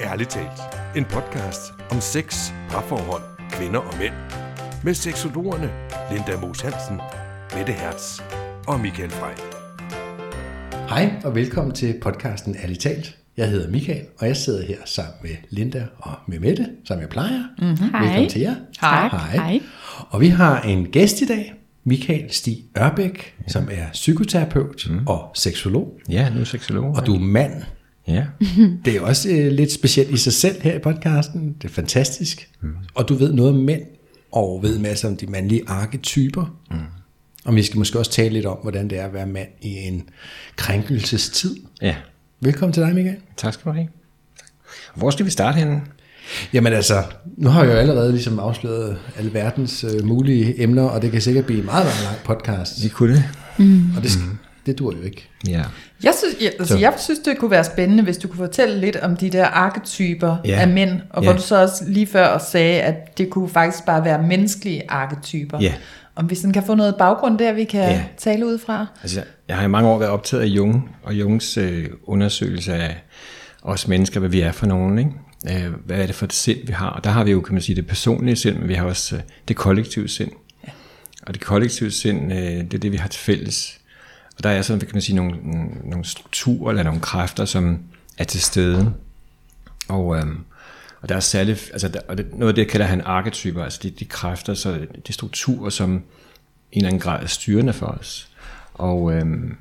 Ærligt talt. En podcast om sex, parforhold, kvinder og mænd. Med seksologerne Linda Moos Hansen, Mette Hertz og Michael Frey. Hej og velkommen til podcasten Ærligt talt. Jeg hedder Michael, og jeg sidder her sammen med Linda og med Mette, som jeg plejer. Mm-hmm. Hej. Velkommen til jer. Tak. Hej. Hej. Og vi har en gæst i dag, Michael Stig Ørbæk, ja. som er psykoterapeut mm. og seksolog. Ja, nu er seksolog. Og du er mand. Ja. Det er også øh, lidt specielt i sig selv her i podcasten. Det er fantastisk. Mm. Og du ved noget om mænd, og ved masser om de mandlige arketyper. Mm. Og vi skal måske også tale lidt om, hvordan det er at være mand i en krænkelsestid. ja. Velkommen til dig, Michael. Tak skal du have. Hvor skal vi starte henne? Jamen altså, nu har jeg jo allerede ligesom afsløret alle verdens øh, mulige emner, og det kan sikkert blive en meget, meget lang podcast. Vi kunne det. Og det, mm. Det dur jo ikke. Ja. Jeg synes, jeg, altså, Så. jeg synes, det kunne være spændende, hvis du kunne fortælle lidt om de der arketyper Ja. af mænd, og Ja. hvor du så også lige før sagde, at det kunne faktisk bare være menneskelige arketyper. Ja. Om vi sådan kan få noget baggrund der, vi kan Ja. tale ud fra. Altså, jeg har i mange år været optaget af Jung, og Jungs øh, undersøgelse af os mennesker, hvad vi er for nogen, ikke? Øh, hvad er det for et sind, vi har? Og der har vi jo, kan man sige, det personlige sind, men vi har også øh, det kollektive sind. Ja. Og det kollektive sind, øh, det er det, vi har til fælles. Og der er sådan, kan man sige, nogle, nogle strukturer eller nogle kræfter, som er til stede. Og, øhm, og der er særligt, altså der, og det, noget af det kalder han arketyper, altså de, de kræfter, så de strukturer, som i en eller anden grad er styrende for os. Og øhm,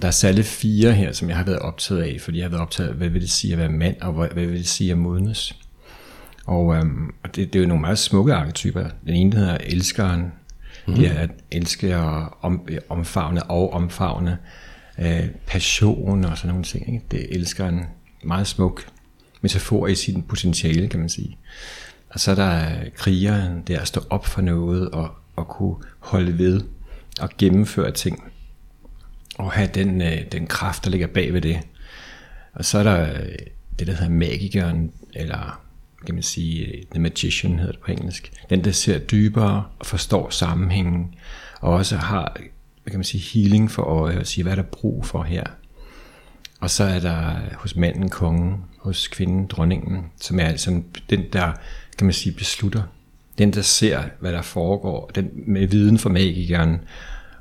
der er særligt fire her, som jeg har været optaget af, fordi jeg har været optaget af, hvad vil det sige at være mand, og hvad, hvad vil det sige at modnes. Og, øhm, og det, det er jo nogle meget smukke arketyper. Den ene der hedder elskeren, mm. det er at elske og om, øh, omfavne og omfavne øh, passion og sådan nogle ting. Ikke? Det elsker en meget smuk metafor i sin potentiale, kan man sige. Og så er der øh, krigeren, det er at stå op for noget og, og kunne holde ved og gennemføre ting. Og have den, øh, den kraft, der ligger bag ved det. Og så er der øh, det, der hedder magikeren, eller kan man sige, øh, The Magician hedder det på engelsk. Den, der ser dybere og forstår sammenhængen, og også har, hvad kan man sige, healing for øje, og siger, hvad er der brug for her. Og så er der hos manden kongen, hos kvinden dronningen, som er altså den, der, kan man sige, beslutter. Den, der ser, hvad der foregår, den med viden for magikeren,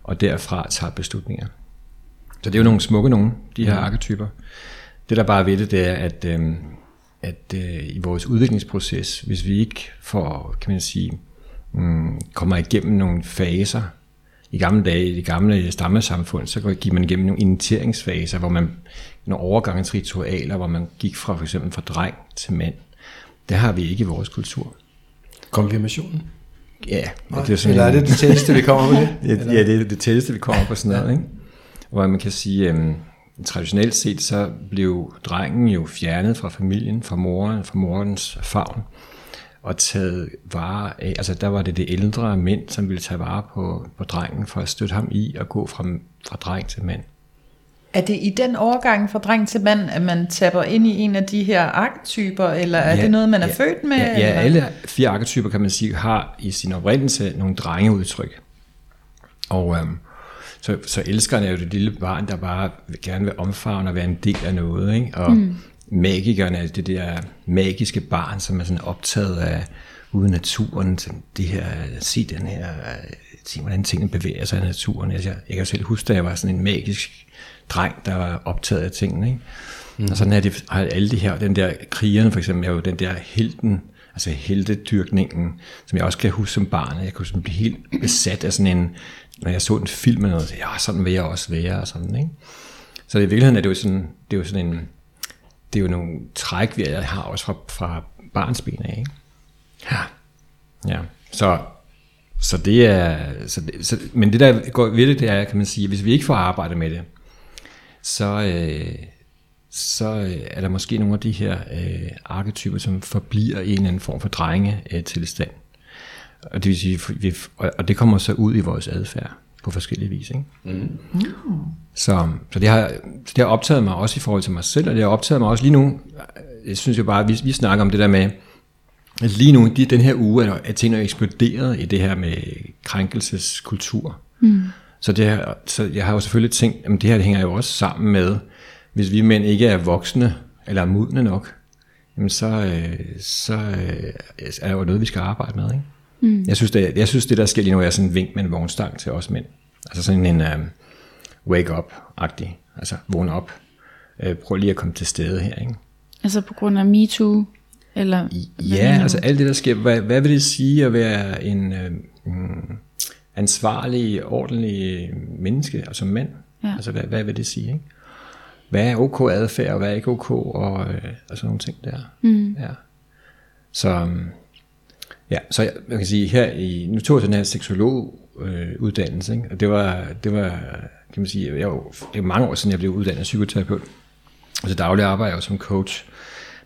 og derfra tager beslutninger. Så det er jo nogle smukke nogen, de her arketyper. Det der bare er ved det, det er, at, øhm, at øh, i vores udviklingsproces, hvis vi ikke får, kan man sige, mm, kommer igennem nogle faser, i gamle dage, i det gamle stammesamfund, så gik man igennem nogle initieringsfaser, hvor man, nogle overgangsritualer, hvor man gik fra for eksempel fra dreng til mand. Det har vi ikke i vores kultur. Konfirmationen. Ja, Nej, det er sådan Eller er det det tætteste, vi kommer på det? Ja, ja, det er det tætteste, vi kommer på sådan noget. Ikke? Hvor man kan sige, øhm, traditionelt set, så blev drengen jo fjernet fra familien, fra moren, fra morens favn, og taget vare af, altså der var det det ældre mænd, som ville tage vare på, på drengen, for at støtte ham i at gå fra, fra dreng til mand. Er det i den overgang fra dreng til mand, at man tapper ind i en af de her arketyper, eller er Ja, det noget, man er ja, født med? Ja, ja eller? alle fire arketyper, kan man sige, har i sin oprindelse nogle drengeudtryk. Og øhm, så, så elskeren er jo det lille barn, der bare vil gerne vil omfavne og være en del af noget. Ikke? Og mm. magikeren er det der magiske barn, som er sådan optaget af ude i naturen. Sådan det her, se den her, se hvordan tingene bevæger sig i naturen. Altså, Jeg, jeg kan selv huske, da jeg var sådan en magisk dreng, der var optaget af tingene. Ikke? Mm. Og sådan er det, har alle de her, den der krigerne for eksempel, er jo den der helten, altså heltedyrkningen, som jeg også kan huske som barn. Jeg kunne sådan blive helt besat af sådan en, når jeg så en film eller noget, så ja, sådan vil jeg også være, og sådan, ikke? Så i virkeligheden er det jo sådan, det er jo sådan en, det er jo nogle træk, vi har også fra, fra barnsben af, ikke? Ja. Ja, så, så det er, så det, så, men det der går det, det er, kan man sige, hvis vi ikke får arbejdet med det, så, øh, så øh, er der måske nogle af de her øh, arketyper, som forbliver i en eller anden form for drenge øh, tilstand. Og det vil sige, vi, og, det kommer så ud i vores adfærd på forskellige vis. Ikke? Mm. Så, så det, har, så det har optaget mig også i forhold til mig selv, og det har optaget mig også lige nu. Jeg synes jo bare, at vi, vi snakker om det der med, at lige nu, de, den her uge, er, er tingene eksploderet i det her med krænkelseskultur. Mm. Så, det her, så jeg har jo selvfølgelig tænkt, at det her det hænger jo også sammen med, hvis vi mænd ikke er voksne, eller er modne nok, jamen så, øh, så øh, er der jo noget, vi skal arbejde med. Ikke? Mm. Jeg, synes, det, jeg synes, det der sker lige nu er sådan en vink med en vognstang til os mænd. Altså sådan en um, wake up-agtig. Altså vågn op. Øh, prøv lige at komme til stede her. Ikke? Altså på grund af MeToo? Eller Ja, altså alt det der sker. Hvad, hvad vil det sige at være en øh, mm, ansvarlig, ordentlig menneske, altså mand? Ja. Altså hvad, hvad vil det sige? Ikke? Hvad er ok adfærd, og hvad er ikke ok, og, øh, og sådan nogle ting der. Mm. Ja. Så, øhm, ja, så jeg, jeg kan sige, her i, nu tog jeg den her seksologuddannelse, øh, uddannelse, ikke? og det var, det var, kan man sige, jeg, var- det er mange år siden, jeg blev uddannet psykoterapeut, og til daglig arbejder jeg jo som coach.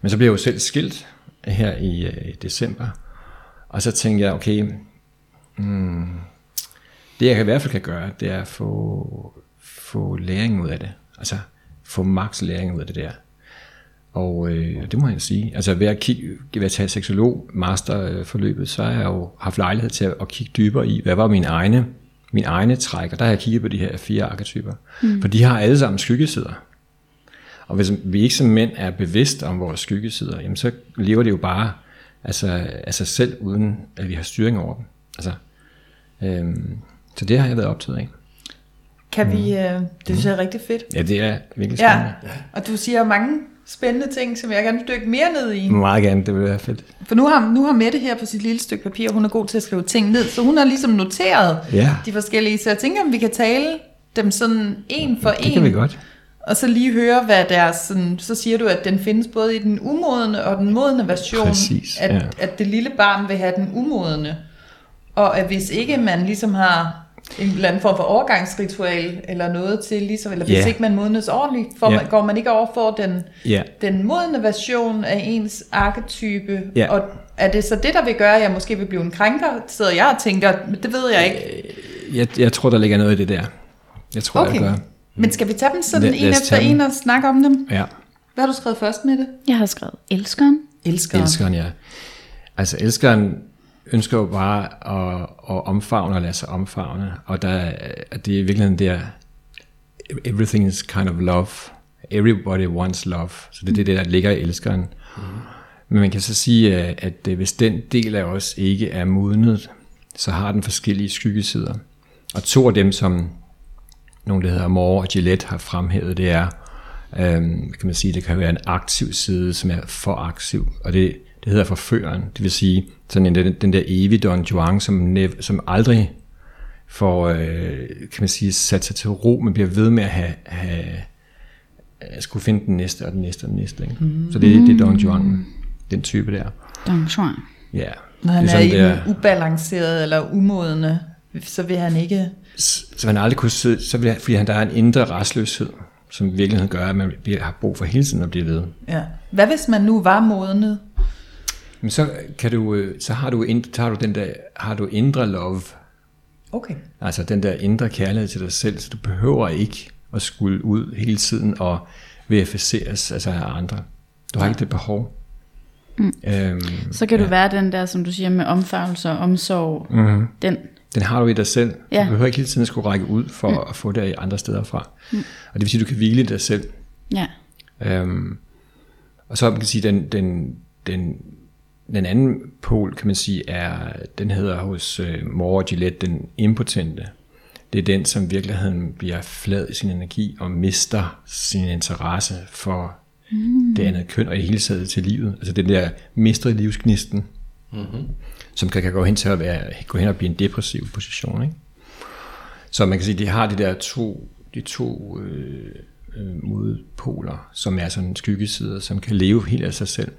Men så blev jeg jo selv skilt her i, øh, december, og så tænkte jeg, okay, mm, det jeg i hvert fald kan gøre, det er at få, få læring ud af det. Altså få max læring ud af det der. Og øh, det må jeg sige. Altså ved at, kigge, ved at tage seksolog masterforløbet, så har jeg jo haft lejlighed til at, at kigge dybere i, hvad var mine egne, mine egne træk, og der har jeg kigget på de her fire arketyper. Mm. For de har alle sammen skyggesider. Og hvis vi ikke som mænd er bevidst om vores skyggesider, jamen så lever det jo bare altså, af sig selv, uden at vi har styring over dem. Altså, øhm, så det har jeg været optaget af. Kan vi, øh, det synes jeg er rigtig fedt. Ja, det er virkelig Ja, spændende. og du siger mange spændende ting, som jeg gerne vil dykke mere ned i. Ja. Meget gerne, det vil være fedt. For nu har, nu har Mette her på sit lille stykke papir, hun er god til at skrive ting ned, så hun har ligesom noteret Ja. de forskellige, så jeg tænker, om vi kan tale dem sådan en for Det en. kan vi godt. Og så lige høre, hvad deres, sådan, så siger du, at den findes både i den umodne og den modne version. Præcis, at, ja. at det lille barn vil have den umodne. Og at hvis ikke man ligesom har en eller anden form for overgangsritual eller noget til, ligesom, eller hvis Ja. ikke man modnes ordentligt, får Ja. man, går man ikke over for den, Ja. den modne version af ens arketype. Ja. Og er det så det, der vil gøre, at jeg måske vil blive en krænker? Sidder jeg og tænker, "Men det ved jeg ikke. Jeg, jeg tror, der ligger noget i det der. Jeg tror, Okay. jeg gør. Men skal vi tage dem sådan Lad- en efter en og snakke om dem? Ja, Hvad har du skrevet først med det? Jeg har skrevet elskeren. Elsker. elskeren, ja. Altså, elskeren ønsker jo bare at, at omfavne og lade sig omfavne. Og der, er- det er i virkeligheden der, everything is kind of love. Everybody wants love. Så det er det, der ligger i elskeren. Mm. Men man kan så sige, at, at hvis den del af os ikke er modnet, så har den forskellige skyggesider. Og to af dem, som nogle, der hedder Moore og Gillette har fremhævet, det er, øhm, kan man sige, det kan være en aktiv side, som er for aktiv, og det, det hedder forføreren. Det vil sige, sådan en, den, den der evige Don Juan, som, nev, som aldrig får, øh, kan man sige, sat sig til ro, men bliver ved med at have, have at skulle finde den næste, og den næste, og den næste. Ikke? Mm. Så det, det er Don Juan, den type der. Don Juan. Ja. Når han det er, er der, den ubalancerede eller umodne, så vil han ikke... så man aldrig kunne sidde, så vil, fordi han, der er en indre restløshed, som i virkeligheden gør, at man bliver, har brug for hele tiden at blive ved. Ja. Hvad hvis man nu var modnet? Men så, kan du, øh, så har du, har du den der, har du indre love, Okay. altså den der indre kærlighed til dig selv, så du behøver ikke at skulle ud hele tiden og verificeres altså af andre. Du har ikke det behov. Mm. Øhm, Så kan ja. du være den der, som du siger, med omfavnelse og omsorg. mm-hmm. Den. Den har du i dig selv. Ja. Du behøver ikke hele tiden at skulle række ud for mm. at få det andre steder fra. Mm. Og det vil sige, at du kan hvile i dig selv. Ja. Øhm, og så man kan sige, den, den, den, den anden pol, kan man sige, er, den hedder hos øh, Moore og Gillette, den impotente. Det er den, som i virkeligheden bliver flad i sin energi og mister sin interesse for mm. det andet køn og i hele taget til livet. Altså den der mister livsgnisten, mm-hmm. som kan, kan gå hen til at være, gå hen og blive en depressiv position. Ikke? Så man kan sige, at de har de der to, de to øh, øh, modpoler, som er sådan skyggesider, som kan leve helt af sig selv.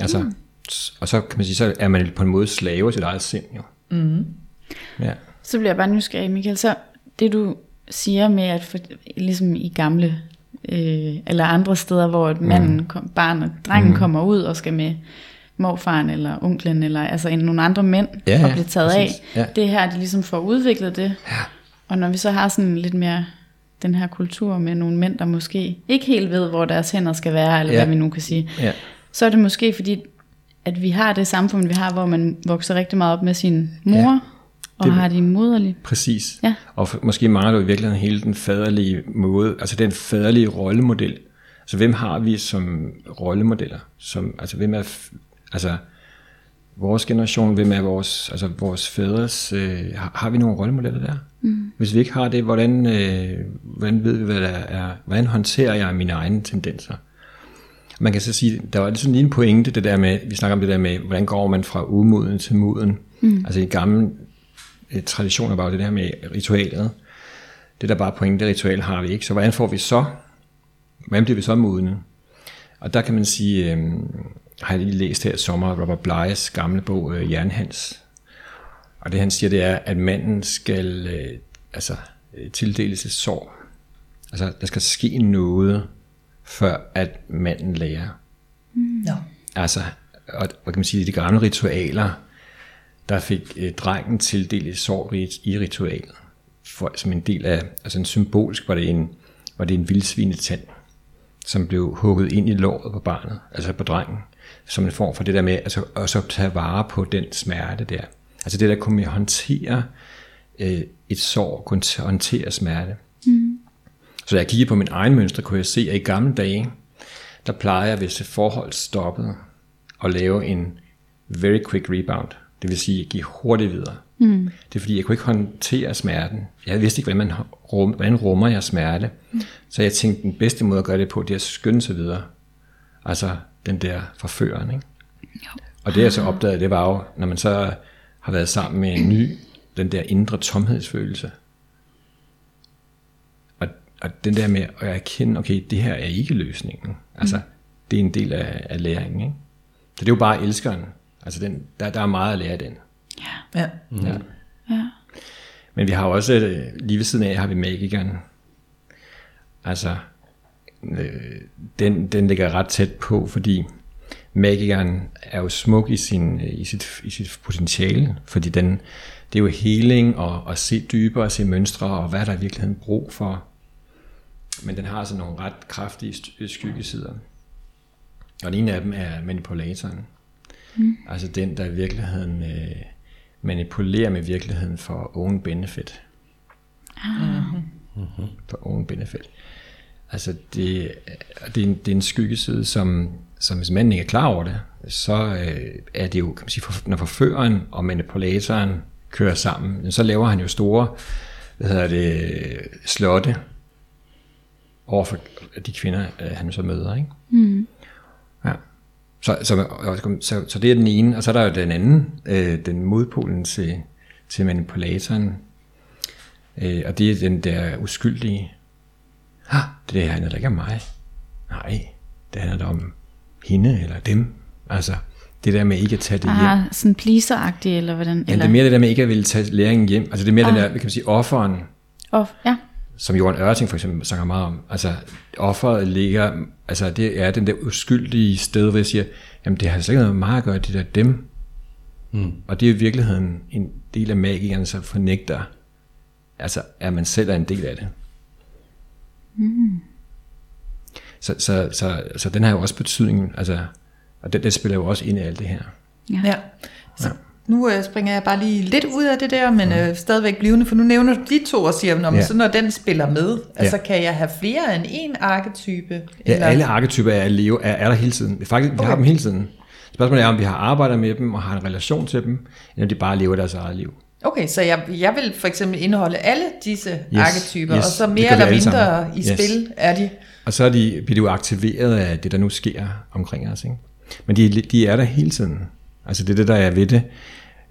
Altså, mm. og så kan man sige, så er man på en måde slave til sit eget sind, jo. Mm. Ja. Så bliver jeg bare nysgerrig, Michael. Så det du siger med, at for, ligesom i gamle øh, eller andre steder, hvor et manden, kom, barn og drengen mm. kommer ud og skal med morfaren eller onklen, eller altså en, nogle andre mænd Ja, og bliver taget præcis. af. Ja. Det er her, de ligesom får udviklet det. Ja. Og når vi så har sådan lidt mere den her kultur med nogle mænd, der måske ikke helt ved, hvor deres hænder skal være, eller ja. hvad vi nu kan sige, Ja. Så er det måske fordi, at vi har det samfund, vi har, hvor man vokser rigtig meget op med sin mor, Ja. og Det- har de moderlige. Præcis. Ja. Og måske mangler du i virkeligheden hele den faderlige måde, altså den faderlige rollemodel. Så hvem har vi som rollemodeller? Som, altså hvem er, altså vores generation, hvem er vores, altså vores fædres, øh, har, har vi nogle rollemodeller der? Mm. Hvis vi ikke har det, hvordan, øh, hvordan ved vi, hvad der er, hvordan håndterer jeg mine egne tendenser? Man kan så sige, der var sådan lige en pointe, det der med, vi snakker om det der med, hvordan går man fra umoden til moden. Mm. Altså i gamle øh, traditioner var jo det der med ritualet. Det der bare pointe, det ritual har vi ikke. Så hvordan får vi så, hvordan bliver vi så modne? Og der kan man sige, øh, har jeg lige læst her i sommer, Robert Blyes gamle bog, øh, Jernhans. Og det han siger, det er, at manden skal øh, altså, øh, tildeles et sorg. Altså, der skal ske noget, før at manden lærer. Nå. Altså, og, hvad kan man sige, de gamle ritualer, der fik øh, drengen tildelt et sorg i, ritualet. For, som en del af, altså en symbolisk var det en, var det en vildsvinetand, som blev hugget ind i låret på barnet, altså på drengen, som en form for det der med, altså, og så tage vare på den smerte der. Altså det der kunne håndtere øh, et sorg, kunne håndtere smerte. Mm. Så da jeg kiggede på min egen mønstre, kunne jeg se, at i gamle dage, der plejer jeg, hvis et forhold stoppede, at lave en very quick rebound. Det vil sige, at give hurtigt videre. Mm. Det er fordi, jeg kunne ikke håndtere smerten. Jeg vidste ikke, hvordan, man rum, hvordan rummer jeg smerte. Mm. Så jeg tænkte, den bedste måde at gøre det på, det er at skynde sig videre. Altså den der forføren. Ikke? Og det jeg så opdagede, det var jo, når man så har været sammen med en ny, den der indre tomhedsfølelse. Og, og den der med at erkende, okay, det her er ikke løsningen. Altså, det er en del af, af læringen. Ikke? Så det er jo bare elskeren. Altså, den, der, der er meget at lære af den. Ja. Ja. Ja. Men vi har også, øh, lige ved siden af, har vi magikeren. Altså, øh, den, den ligger ret tæt på, fordi magikeren er jo smuk i, sin, øh, i, sit, i sit potentiale, fordi den, det er jo healing og at se dybere, at se mønstre, og hvad er der i virkeligheden brug for. Men den har altså nogle ret kraftige st- skyggesider. Og den ene af dem er manipulatoren. Mm. Altså den, der i virkeligheden øh, manipulerer med virkeligheden for own benefit. Mm-hmm. For own benefit. Altså det, det, er en, det er en skyggeside, som, som hvis manden ikke er klar over det, så øh, er det jo, kan man sige, for, når forføreren og manipulatoren kører sammen, så laver han jo store, hvad hedder det, slotte over for de kvinder, øh, han så møder, ikke? Mm. Ja. Så, så, så, så det er den ene, og så er der jo den anden, øh, den modpolen til, til manipulatoren, øh, og det er den der uskyldige, ah, det handler da ikke om mig, nej, det handler da om hende eller dem, altså det der med ikke at tage det hjem. Ah, sådan pleaser eller hvordan? Ja, eller? det er mere det der med ikke at ville tage læringen hjem, altså det er mere ah. den der, kan man sige, offeren, Oh, ja. Som Johan Ørting for eksempel snakker meget om. Altså, offeret ligger, altså det er den der uskyldige sted, hvor jeg siger, jamen det har slet ikke noget med mig at gøre, det er dem. Mm. Og det er i virkeligheden en del af magikeren, som fornægter, altså at man selv er en del af det. Mm. Så, så, så, så den har jo også betydning, altså, og det, det spiller jo også ind i alt det her. Ja. Så nu øh, springer jeg bare lige lidt ud af det der, men øh, stadigvæk blivende, for nu nævner du de to og siger, når, Ja. så når den spiller med, altså Ja. kan jeg have flere end en arketype? Ja, alle arketyper er, leve, er, er der hele tiden. Faktisk, vi okay. har dem hele tiden. Spørgsmålet er, om vi har arbejdet med dem og har en relation til dem, eller om de bare lever deres eget liv. Okay, så jeg, jeg vil for eksempel indeholde alle disse Yes, arketyper, yes, og så mere vi eller mindre i Yes. spil er de. Og så er de, bliver de jo aktiveret af det, der nu sker omkring os. Ikke? Men de, de er der hele tiden. Altså det er det, der er ved det.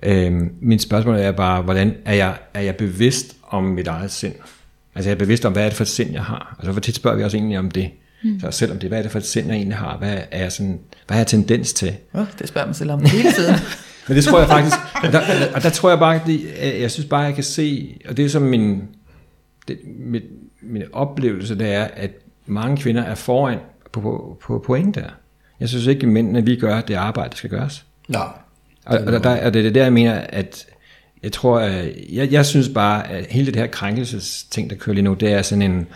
Øhm, mit spørgsmål er bare, hvordan er jeg, er jeg bevidst om mit eget sind? Altså jeg er bevidst om, hvad er det for et sind, jeg har? Altså hvor tit spørger vi også egentlig om det? Mm. Så selvom det, hvad er det for et sind, jeg egentlig har? Hvad er jeg, sådan, hvad er jeg tendens til? Oh, det spørger man selv om hele tiden. Men det tror jeg faktisk, og der, og der tror jeg bare, det, jeg synes bare, jeg kan se, og det er som min, det, min, min oplevelse, det er, at mange kvinder er foran på, på, på point der. Jeg synes ikke, at mændene, vi gør det arbejde, der skal gøres. Nå, Og, og der, der, og det er der, jeg mener, at jeg tror, at jeg, jeg synes bare, at hele det her krænkelsesting, der kører lige nu, det er sådan en,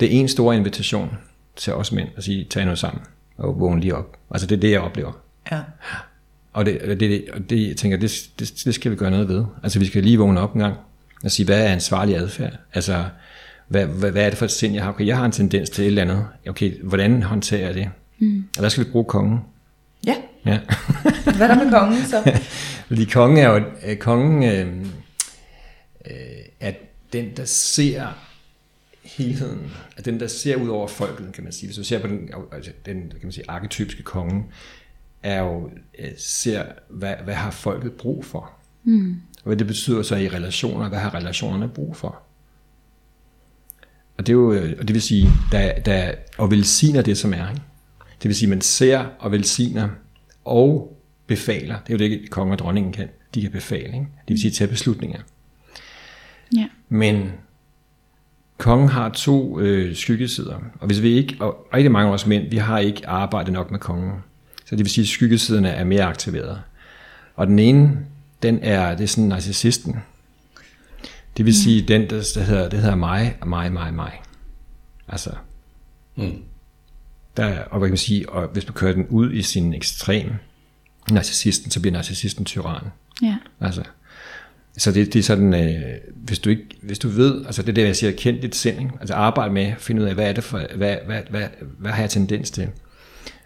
det er en stor invitation til os mænd, at sige, tag noget sammen og vågne lige op. Altså det er det, jeg oplever. Ja. Og det, og det, og det jeg tænker, det, det, det skal vi gøre noget ved. Altså vi skal lige vågne op en gang og sige, hvad er ansvarlig adfærd? Altså, Hvad, hvad, hvad er det for et sind, jeg har? Okay, jeg har en tendens til et eller andet. Okay, hvordan håndterer jeg det? Mm. Og der skal vi bruge kongen. Ja, Ja. hvad er der med kongen så? Fordi kongen er jo, øh, kongen øh, øh, er den, der ser helheden, er den, der ser ud over folket, kan man sige. Hvis du ser på den, altså den kan man sige, arketypiske konge, er jo, øh, ser, hvad, hvad har folket brug for? Mm. Og hvad det betyder så i relationer, hvad har relationerne brug for? Og det, er jo, øh, og det vil sige, der, der, og velsigner det, som er. Ikke? Det vil sige, man ser og velsigner og befaler. Det er jo det, kongen og dronningen kan. De kan befale. Ikke? Det vil sige, tage beslutninger. Ja. Men kongen har to øh, skyggesider, og hvis vi ikke, og rigtig mange af os mænd, vi har ikke arbejdet nok med kongen. Så det vil sige, at skyggesiderne er mere aktiveret. Og den ene, den er, det er sådan narcissisten. Det vil sige, den, der, der hedder, det hedder mig, mig, mig, mig. Altså, Mm. Der, og hvad kan man sige, og hvis man kører den ud i sin ekstrem, narcissisten, så bliver narcissisten tyran. Ja. Altså, så det, det er sådan, øh, hvis, du ikke, hvis du ved, altså det er det, jeg siger, kend dit sind, ikke? altså arbejde med, finde ud af, hvad er det for, hvad, hvad, hvad, hvad har jeg tendens til?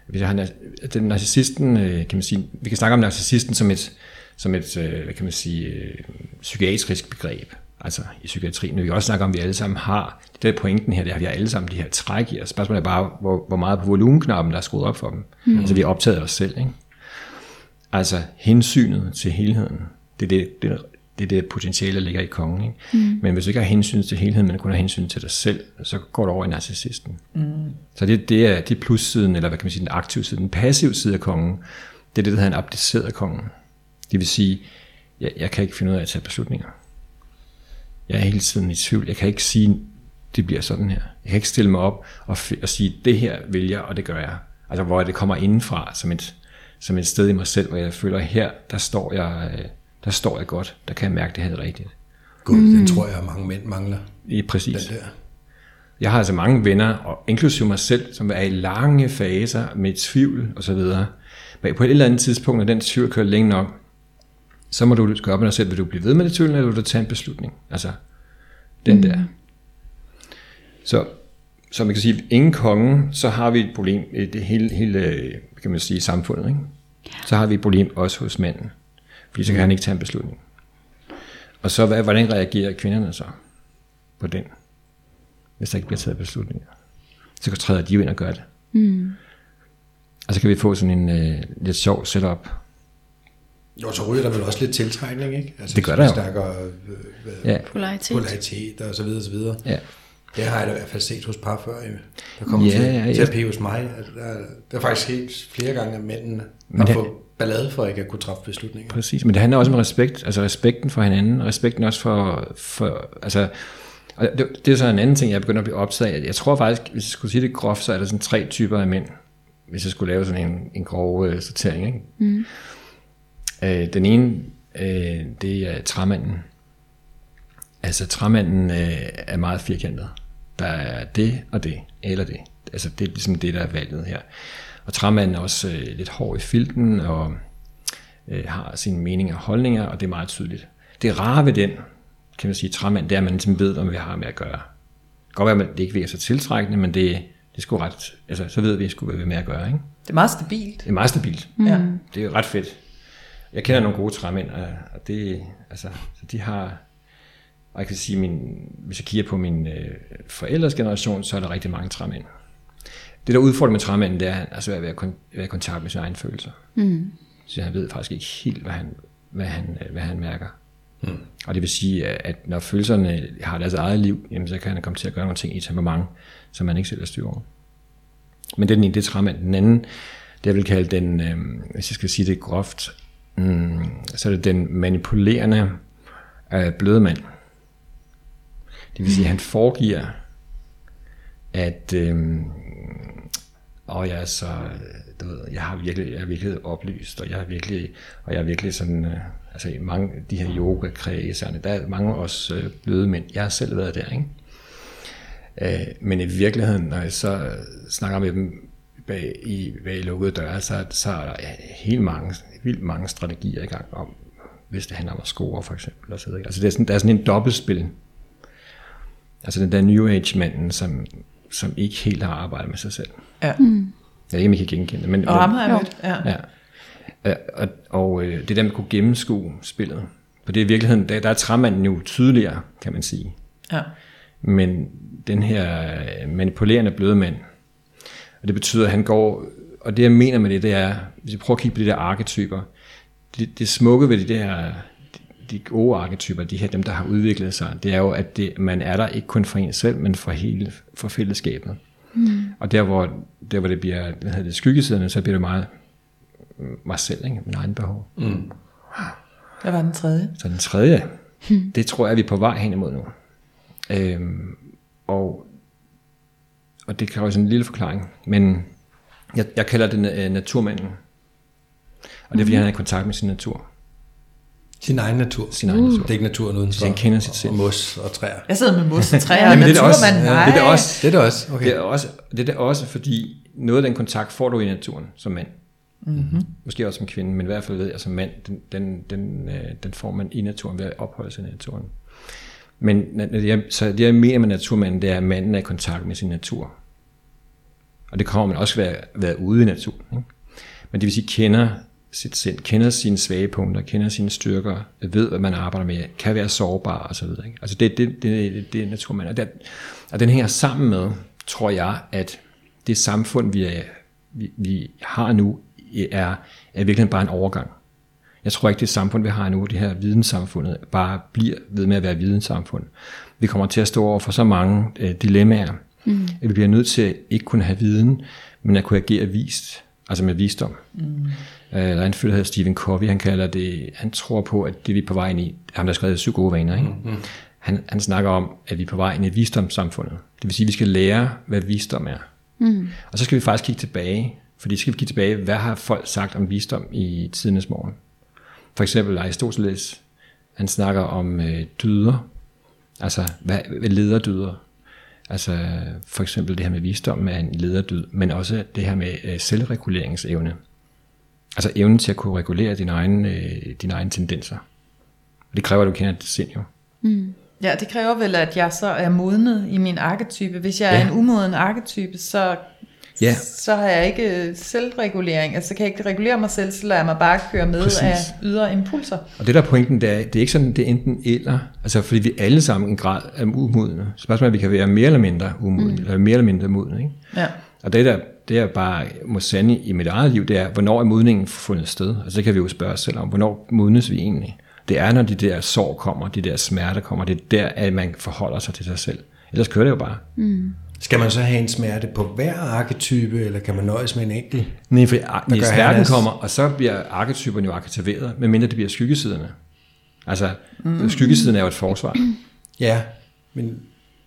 Hvis jeg har, den narcissisten, øh, kan man sige, vi kan snakke om narcissisten som et, som et øh, hvad kan man sige, øh, psykiatrisk begreb, altså i psykiatrien. Men vi også snakke om, at vi alle sammen har, det der er pointen her, det er, at vi har alle sammen de her træk i os. Spørgsmålet er bare, hvor, hvor meget på volumenknappen, der er skruet op for dem. Mm. Altså vi er optaget af os selv, ikke? Altså hensynet til helheden, det er det, det, det, det potentiale, der ligger i kongen. Ikke? Mm. Men hvis du ikke har hensyn til helheden, men kun har hensyn til dig selv, så går det over i narcissisten. Mm. Så det, det er det er plussiden, eller hvad kan man sige, den aktive side. Den passive side af kongen, det er det, der hedder en abdiceret kongen. Det vil sige, jeg, jeg kan ikke finde ud af at tage beslutninger. Jeg er hele tiden i tvivl. Jeg kan ikke sige, det bliver sådan her. Jeg kan ikke stille mig op og, f- og sige, det her vil jeg, og det gør jeg. Altså hvor det kommer indenfra, som et, som et sted i mig selv, hvor jeg føler, her, der står jeg, øh, der står jeg godt. Der kan jeg mærke, det her er rigtigt. Gud, mm. den tror jeg, at mange mænd mangler. I præcis. Den der. Jeg har altså mange venner, og inklusive mig selv, som er i lange faser med tvivl og så videre. Men på et eller andet tidspunkt, når den tvivl kører længe nok, så må du gøre op med dig selv, vil du blive ved med det tvivl, eller vil du tage en beslutning? Altså, den mm. der. Så, så man kan sige, ingen konge, så har vi et problem i det hele, hele kan man sige, samfundet. Ikke? Så har vi et problem også hos manden. Fordi så kan han ikke tage en beslutning. Og så, hvad, hvordan reagerer kvinderne så på den? hvis der ikke bliver taget beslutninger. Så træder de jo ind og gør det. Mm. Og så kan vi få sådan en øh, lidt sjov setup. Jo, så ryger der vel også lidt tiltrækning, ikke? Altså, Det gør der jo. Stærkere øh, Ja, Polaritet. polaritet og så videre, og så videre. ja. Det har jeg da i hvert fald set hos par før, der kommer Ja, til ja, ja. terapi hos mig. Altså, der, der er faktisk helt flere gange, at mændene Men har det- fået ballade for ikke at kunne træffe beslutninger. Præcis, men det handler også om respekt, altså respekten for hinanden, respekten også for, for altså, og det, det er så en anden ting, jeg begynder at blive optaget af. Jeg tror faktisk, hvis jeg skulle sige det groft, så er der sådan tre typer af mænd, hvis jeg skulle lave sådan en, en grov øh, sortering. Ikke? Mm. Øh, den ene, øh, det er træmanden. Altså træmanden øh, er meget firkantet. Der er det og det, eller det. Altså det er ligesom det, der er valget her. Og træmanden er også øh, lidt hård i filten, og øh, har sine meninger og holdninger, og det er meget tydeligt. Det rare ved den, kan man sige, træmand, det er, at man ligesom ved, hvad vi har med at gøre. Det kan godt være, at det ikke virker så tiltrækkende, men det, det er sgu ret, altså, så ved vi, hvad vi har med at gøre. Ikke? Det er meget stabilt. Det er meget stabilt. Ja. Det er jo ret fedt. Jeg kender nogle gode træmænd, og og det, altså, så de har, og jeg kan sige, min, hvis jeg kigger på min øh, forældres generation, så er der rigtig mange træmænd. Det der udfordrer med træmænden, det er, at han er ved at være i kontakt med sine egne følelser. Mm. Så han ved faktisk ikke helt, hvad han, hvad han, øh, hvad han mærker. Mm. Og det vil sige, at når følelserne har deres eget liv, jamen, så kan han komme til at gøre nogle ting i temperament, som man ikke selv har styr over. Men det er den ene, det er træmand. Den anden, det jeg vil kalde den, øh, hvis jeg skal sige det groft, mm, så er det den manipulerende øh, bløde mand. Det vil sige, at han foregiver, at øh, og jeg er så, du ved, jeg har virkelig, jeg er virkelig oplyst, og jeg er virkelig, og jeg er virkelig sådan, øh, altså i mange af de her yoga kredserne, der er mange også øh, bløde mænd. Jeg har selv været der, ikke? Øh, men i virkeligheden, når jeg så øh, snakker med dem bag i, bag lukkede døre, så, så er der ja, helt mange, vildt mange strategier i gang om, hvis det handler om at score for eksempel. Og så, videre, ikke? altså det er sådan, der er sådan en dobbeltspil. Altså den der New Age-manden, som, som ikke helt har arbejdet med sig selv. Ja. Jeg ved ikke, om I kan genkende det. Men, Og ham har jeg mødt. Ja. Ja. Øh, Og, og øh, det der med at kunne gennemskue spillet. For det er i virkeligheden, der, der er træmanden jo tydeligere, kan man sige. ja. Men den her øh, manipulerende bløde mand, og det betyder, at han går, og det jeg mener med det, det er, hvis vi prøver at kigge på de der arketyper, det, det smukke ved de der, de gode arketyper, de her, dem der har udviklet sig, det er jo, at det, man er der ikke kun for en selv, men for hele, for fællesskabet. Mm. Og der hvor, der, hvor det bliver, hvad hedder det, skyggesiden, så bliver det meget mig selv, ikke? min egen behov. Mm. Hvad var den tredje? Så den tredje, det tror jeg, vi er på vej hen imod nu. Øhm, og, og det kræver sådan en lille forklaring, men jeg, jeg kalder det øh, naturmanden. Og det er, fordi han er i kontakt med sin natur. Sin egen natur. Sin egen natur. Det er ikke naturen uden Så han kender sit sind. Og mos og træer. Jeg sidder med mos og træer. Jamen, det er også. Det er det også. Det er det også. Okay. Det er også, det er også fordi, noget af den kontakt får du i naturen som mand. Mm-hmm. Måske også som kvinde, men i hvert fald ved jeg som mand, den, den, den, øh, den får man i naturen ved at opholde sig i naturen. Men når jeg, så det jeg mener med naturmanden, det er, at manden er i kontakt med sin natur. Og det kommer man også ved at være ude i naturen. Ikke? Men det vil sige, kender sit sind, kender sine svage punkter, kender sine styrker, ved, hvad man arbejder med, kan være sårbar og så videre. Ikke? Altså det, det, det, det, det er naturmand. Og, det, og den hænger sammen med, tror jeg, at det samfund, vi, er, vi, vi har nu, er, er virkelig bare en overgang. Jeg tror ikke, det samfund, vi har nu, det her videnssamfundet, bare bliver ved med at være videnssamfund. Vi kommer til at stå over for så mange øh, dilemmaer, mm. at vi bliver nødt til at ikke kun have viden, men at kunne agere vist, altså med visdom. Mm. Øh, der er en fyr, der hedder Stephen Covey, han kalder det, han tror på, at det vi er på vej ind i, ham der har skrevet syv gode vaner, ikke? Mm. Han, han snakker om, at vi er på vej ind i visdomssamfundet. Det vil sige, at vi skal lære, hvad visdom er. Mm. Og så skal vi faktisk kigge tilbage, fordi så skal vi kigge tilbage, hvad har folk sagt om visdom i tidernes morgen? For eksempel Aristoteles, han snakker om øh, dyder, altså hvad, hvad leder dyder? Altså for eksempel det her med visdom er en lederdyd, men også det her med øh, selvreguleringsevne. Altså evnen til at kunne regulere dine egne, øh, dine egne tendenser. Og det kræver, at du kender dit sind jo. Ja, det kræver vel, at jeg så er modnet i min arketype. Hvis jeg Ja. er en umoden arketype, så, Ja. så har jeg ikke øh, selvregulering. Altså kan jeg ikke regulere mig selv, så lader jeg mig bare køre med Præcis. af ydre impulser. Og det der er pointen, det er, det er ikke sådan, det er enten eller. Altså fordi vi alle sammen i en grad er umodne. Spørgsmålet er, at vi kan være mere eller mindre umodne, mm. eller mere eller mindre modne. Ikke? Ja. Og det der, det er bare må sande i mit eget liv, det er, hvornår er modningen fundet sted? Altså det kan vi jo spørge os selv om, hvornår modnes vi egentlig? Det er, når de der sår kommer, de der smerter kommer, det er der, at man forholder sig til sig selv. Ellers kører det jo bare. Skal man så have en smerte på hver arketype, eller kan man nøjes med en enkelt? Nej, for verden altså? kommer, og så bliver arketyperne jo aktiveret, medmindre det bliver skyggesiderne. Altså, mm. skyggesiden er jo et forsvar. Ja, men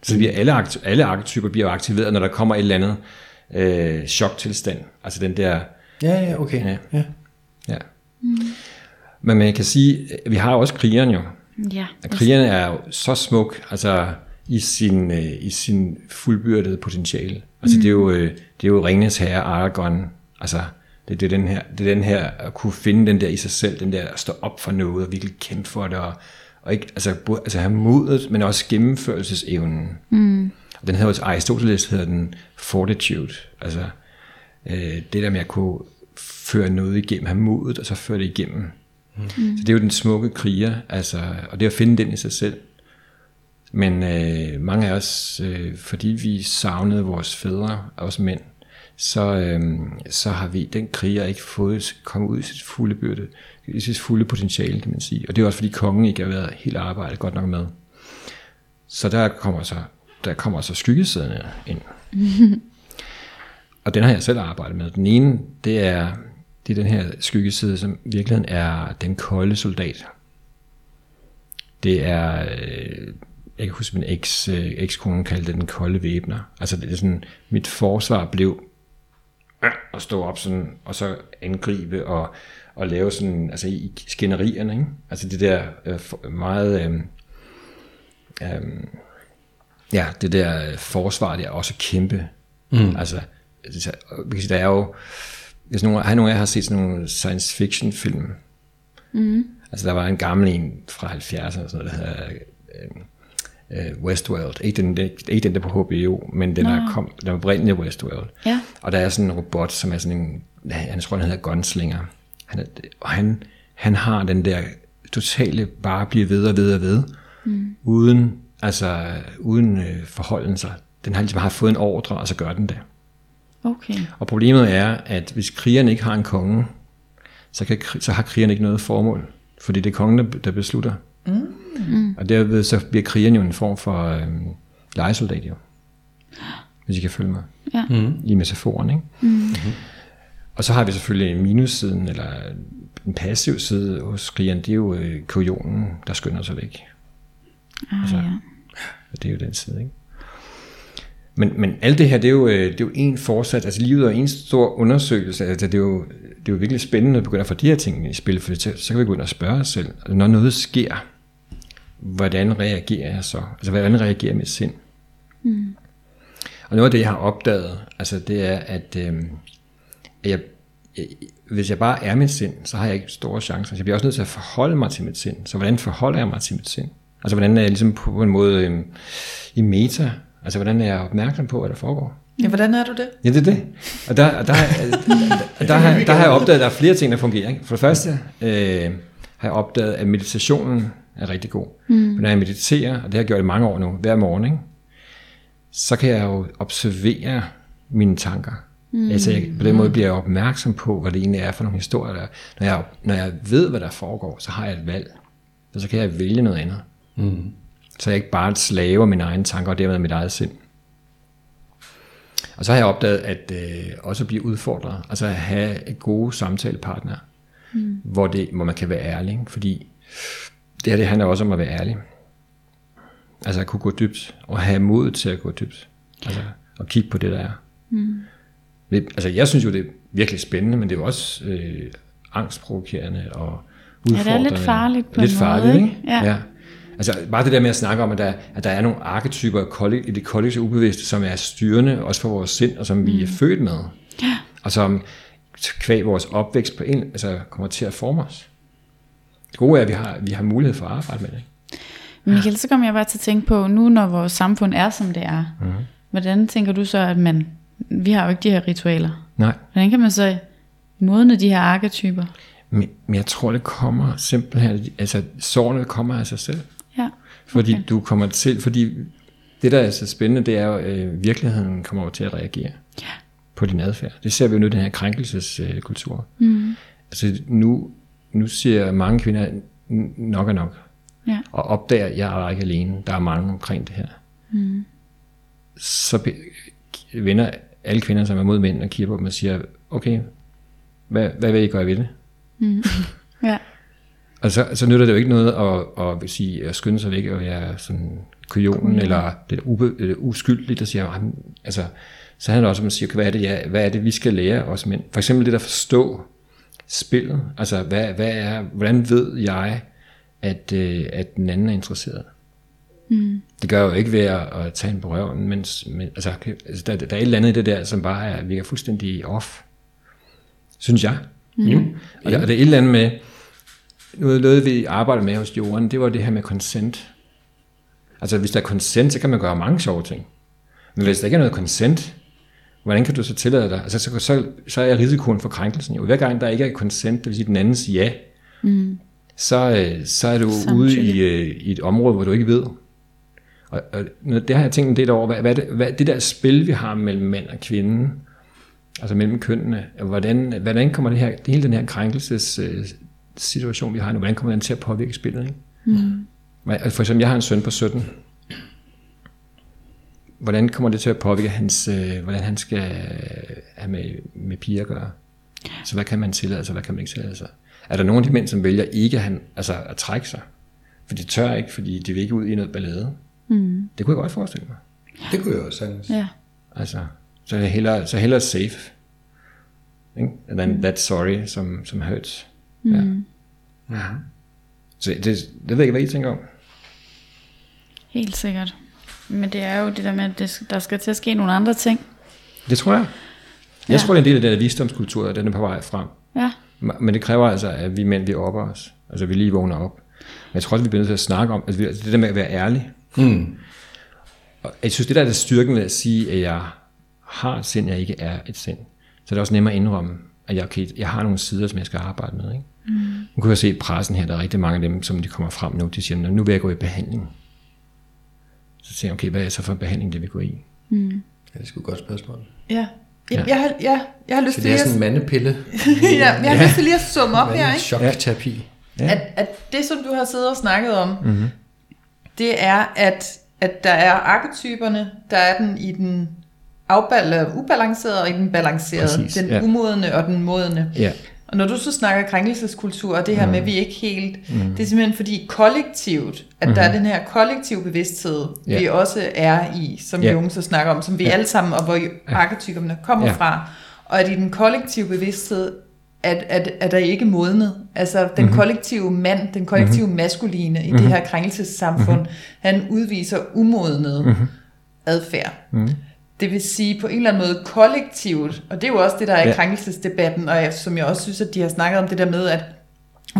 Så bliver alle, alle arketyper bliver aktiveret, når der kommer et eller andet øh, choktilstand. Altså den der... ja, ja, okay. Ja. Ja. Ja. Mm. Men man kan sige, at vi har også krigeren jo. Ja, Og krigeren er jo så smuk, altså i sin, øh, i sin fuldbyrdede potentiale. Altså mm. det er jo, øh, det er jo Ringens Herre, Aragorn, altså det, det, er den her, det er den her at kunne finde den der i sig selv, den der at stå op for noget og virkelig kæmpe for det, og, og ikke, altså, både, altså have modet, men også gennemførelsesevnen. Mm. Og den hedder også, Aristoteles hedder den fortitude, altså øh, det der med at kunne føre noget igennem, have modet, og så føre det igennem. Mm. Så det er jo den smukke kriger, altså, og det at finde den i sig selv. Men øh, mange af os, øh, fordi vi savnede vores fædre, også mænd, så, øh, så har vi den kriger ikke fået komme ud i sit fulde byrde, i sit fulde potentiale, kan man sige. Og det er også fordi kongen ikke har været helt arbejdet godt nok med. Så der kommer så, der kommer så skyggesiderne ind. Og den har jeg selv arbejdet med. Den ene, det er, det er den her skyggeside, som i virkeligheden er den kolde soldat. Det er, øh, jeg kan huske, min eks, øh, ekskone kaldte det den kolde væbner. Altså det er sådan, mit forsvar blev øh, at stå op sådan, og så angribe og, og lave sådan, altså i skænderierne, ikke? Altså det der øh, meget, øh, øh, ja, det der øh, forsvar, det er også kæmpe. Mm. Altså, altså, vi kan sige, der er jo, hvis nogen, har nogen af jer har set sådan nogle science fiction film, mm. altså der var en gammel en fra 70'erne, sådan noget, der hedder, øh, uh, Westworld. Ikke den, ikke den der på HBO, men den, der kom, den oprindelige Westworld. Ja. Og der er sådan en robot, som er sådan en, han tror, han hedder Gunslinger. Han er, og han, han har den der totale bare blive ved og ved og ved, mm. uden, altså, uden øh, forholden sig. Den har ligesom har fået en ordre, og så gør den det. Okay. Og problemet er, at hvis krigerne ikke har en konge, så, kan, så har krigerne ikke noget formål. Fordi det er kongen, der, der beslutter. Mm. Og derved så bliver krigerne jo en form for øh, legesoldat jo. Hvis I kan følge mig. Ja. Mm. I metaforen, ikke? Mm. Og så har vi selvfølgelig minussiden, eller en passiv side hos krigeren, det er jo øh, kujonen, der skynder sig væk. Ah, Altså, ja. Og det er jo den side, ikke? Men, men alt det her, det er, jo, øh, det er jo en fortsat, altså livet er en stor undersøgelse, altså det er jo, det er jo virkelig spændende at begynde at få de her ting i spil, for så, så kan vi begynde at spørge os selv, når noget sker, hvordan reagerer jeg så? Altså hvordan reagerer mit sind? Mm. Og noget af det, jeg har opdaget, altså det er, at, øh, at jeg, jeg, hvis jeg bare er mit sind, så har jeg ikke store chancer. Så jeg bliver også nødt til at forholde mig til mit sind. Så hvordan forholder jeg mig til mit sind? Altså hvordan er jeg ligesom på en måde øh, i meta? Altså hvordan er jeg opmærksom på, hvad der foregår? Ja, hvordan er du det? Ja, det er det. Og der, der, der, der, der, har, der har jeg opdaget, at der er flere ting, der fungerer. Ikke? For det første øh, har jeg opdaget, at meditationen er rigtig god. Mm. Når jeg mediterer, og det har jeg gjort i mange år nu, hver morgen, ikke? så kan jeg jo observere mine tanker. Mm. Altså jeg, på den måde bliver jeg opmærksom på, hvad det egentlig er for nogle historier, der er. Når jeg, når jeg ved, hvad der foregår, så har jeg et valg. Og så kan jeg vælge noget andet. Mm. Så jeg ikke bare et slave af mine egne tanker, og dermed mit eget sind. Og så har jeg opdaget, at øh, også blive udfordret, altså at have gode samtalepartnere, mm. hvor, det, hvor man kan være ærlig. Fordi det her det handler også om at være ærlig. Altså at kunne gå dybt, og have mod til at gå dybt. Altså at kigge på det, der er. Mm. Det, altså jeg synes jo, det er virkelig spændende, men det er jo også øh, angstprovokerende og Ja, det er udfordrende. lidt farligt på lidt en måde, farligt, ikke? ikke? Ja. ja. Altså bare det der med at snakke om, at der, at der er nogle arketyper i det kollektive ubevidste, som er styrende også for vores sind, og som mm. vi er født med. Ja. Og som kvæg vores opvækst på en, altså kommer til at forme os. Det gode er, at vi har, vi har mulighed for at arbejde med det. Michael, så kommer jeg bare til at tænke på, nu når vores samfund er, som det er, mm. hvordan tænker du så, at man, vi har jo ikke de her ritualer. Nej, Hvordan kan man så modne de her arketyper? men, men jeg tror, det kommer simpelthen, altså sårene kommer af sig selv. Ja. Fordi Okay. okay. du kommer til, fordi det der er så spændende, det er jo, øh, virkeligheden kommer over til at reagere Ja. på din adfærd. Det ser vi jo nu i den her krænkelseskultur. Mm. Altså nu, nu siger mange kvinder, "N- nok er nok. Ja. Og opdager, at jeg er ikke alene. Der er mange omkring det her. Mm. Så vender alle kvinder, som er mod mænd, og kigger på dem og siger, okay, hvad, hvad vil I gøre ved det? Ja. Og så, så nytter det jo ikke noget at, at, vil sige, at skynde sig væk og være sådan kujonen, mm. eller det ube, eller uskyldigt, der siger, altså, så handler det også om at sige, okay, hvad er, det, ja, hvad er det, vi skal lære os mænd? For eksempel det der forstå spillet, altså hvad, hvad er, hvordan ved jeg, at, øh, at den anden er interesseret? Mm. Det gør jeg jo ikke ved at, at tage en på røven, men, men altså, altså, der, der er et eller andet i det der, som bare er, virker fuldstændig off, synes jeg. Mm. Og, der, og det er et eller andet med, noget, noget vi arbejder med hos jorden, det var det her med consent. Altså hvis der er consent, så kan man gøre mange sjove ting. Men hvis der ikke er noget consent, hvordan kan du så tillade dig? Altså så, så, så er risikoen for krænkelsen jo. Hver gang der ikke er consent, det vil sige den anden siger ja, mm. så, øh, så er du Samtykke. ude i, øh, i et område, hvor du ikke ved. Og, og det har jeg tænkt en del over, hvad, hvad, det, hvad det der spil, vi har mellem mænd og kvinde, altså mellem kønnene, hvordan, hvordan kommer det her, hele den her krænkelses øh, situation, vi har nu, hvordan kommer den til at påvirke spillet? Ikke? Mm. For eksempel, jeg har en søn på 17. Hvordan kommer det til at påvirke hans, øh, hvordan han skal have med, med piger at gøre? Så hvad kan man tillade sig, hvad kan man ikke tillade sig? Er der nogle af de mænd, som vælger ikke at, han, altså at trække sig? For de tør ikke, fordi de vil ikke ud i noget ballade. Mm. Det kunne jeg godt forestille mig. Det kunne jeg også sagtens. Ja. Altså, så er hellere, så hellere safe. Ikke? Than mm. that sorry, som, som hurts. Mm. Ja. ja. Så det, det ved jeg ikke, hvad I tænker om. Helt sikkert. Men det er jo det der med, at det, der skal til at ske nogle andre ting. Det tror jeg. Jeg Ja. tror, det er en del af den der visdomskultur, at den er på vej frem. Ja. Men det kræver altså, at vi mænd, vi opper os. Altså, vi lige vågner op. Men jeg tror også, vi bliver nødt til at snakke om, altså, det der med at være ærlig. Mm. Og jeg synes, det der er det styrken ved at sige, at jeg har et sind, jeg ikke er et sind. Så det er også nemmere at indrømme, at jeg, okay, jeg har nogle sider, som jeg skal arbejde med. Ikke? Mm. Nu kan jeg se i pressen her, der er rigtig mange af dem, som de kommer frem nu, de siger, nu vil jeg gå i behandling. Så siger jeg, okay, hvad er så for en behandling, det vil gå i? Mm. Ja, det er sgu et godt spørgsmål. Ja. Ja. Jeg, har, ja, jeg har lyst Så til det er sådan en mandepille. ja, jeg har lyst til lige at summe op her, ikke? Chokterapi. Ja. At, at det, som du har siddet og snakket om, mm-hmm. det er, at, at der er arketyperne, der er den i den afbal- ubalancerede og i den balancerede. Præcis, den ja. umodne og den modne. Ja. Og når du så snakker krænkelseskultur, og det her mm. med, at vi ikke helt... Mm. Det er simpelthen fordi kollektivt, at mm. der er den her kollektiv bevidsthed, Ja. vi også er i, som Ja. Jung så snakker om, som vi alle sammen, og hvor arketyperne kommer Ja. fra. Og at i den kollektive bevidsthed, at, at, at der ikke modnet. Altså den Mhm. mm-hmm. kollektive mand, den kollektive mm-hmm. maskuline i det her krænkelsessamfund, Mhm. mm-hmm. han udviser umodnet mm-hmm. adfærd. Mm-hmm. Det vil sige på en eller anden måde kollektivt, og det er jo også det, der er i Ja. krænkelsesdebatten, og jeg, som jeg også synes, at de har snakket om det der med, at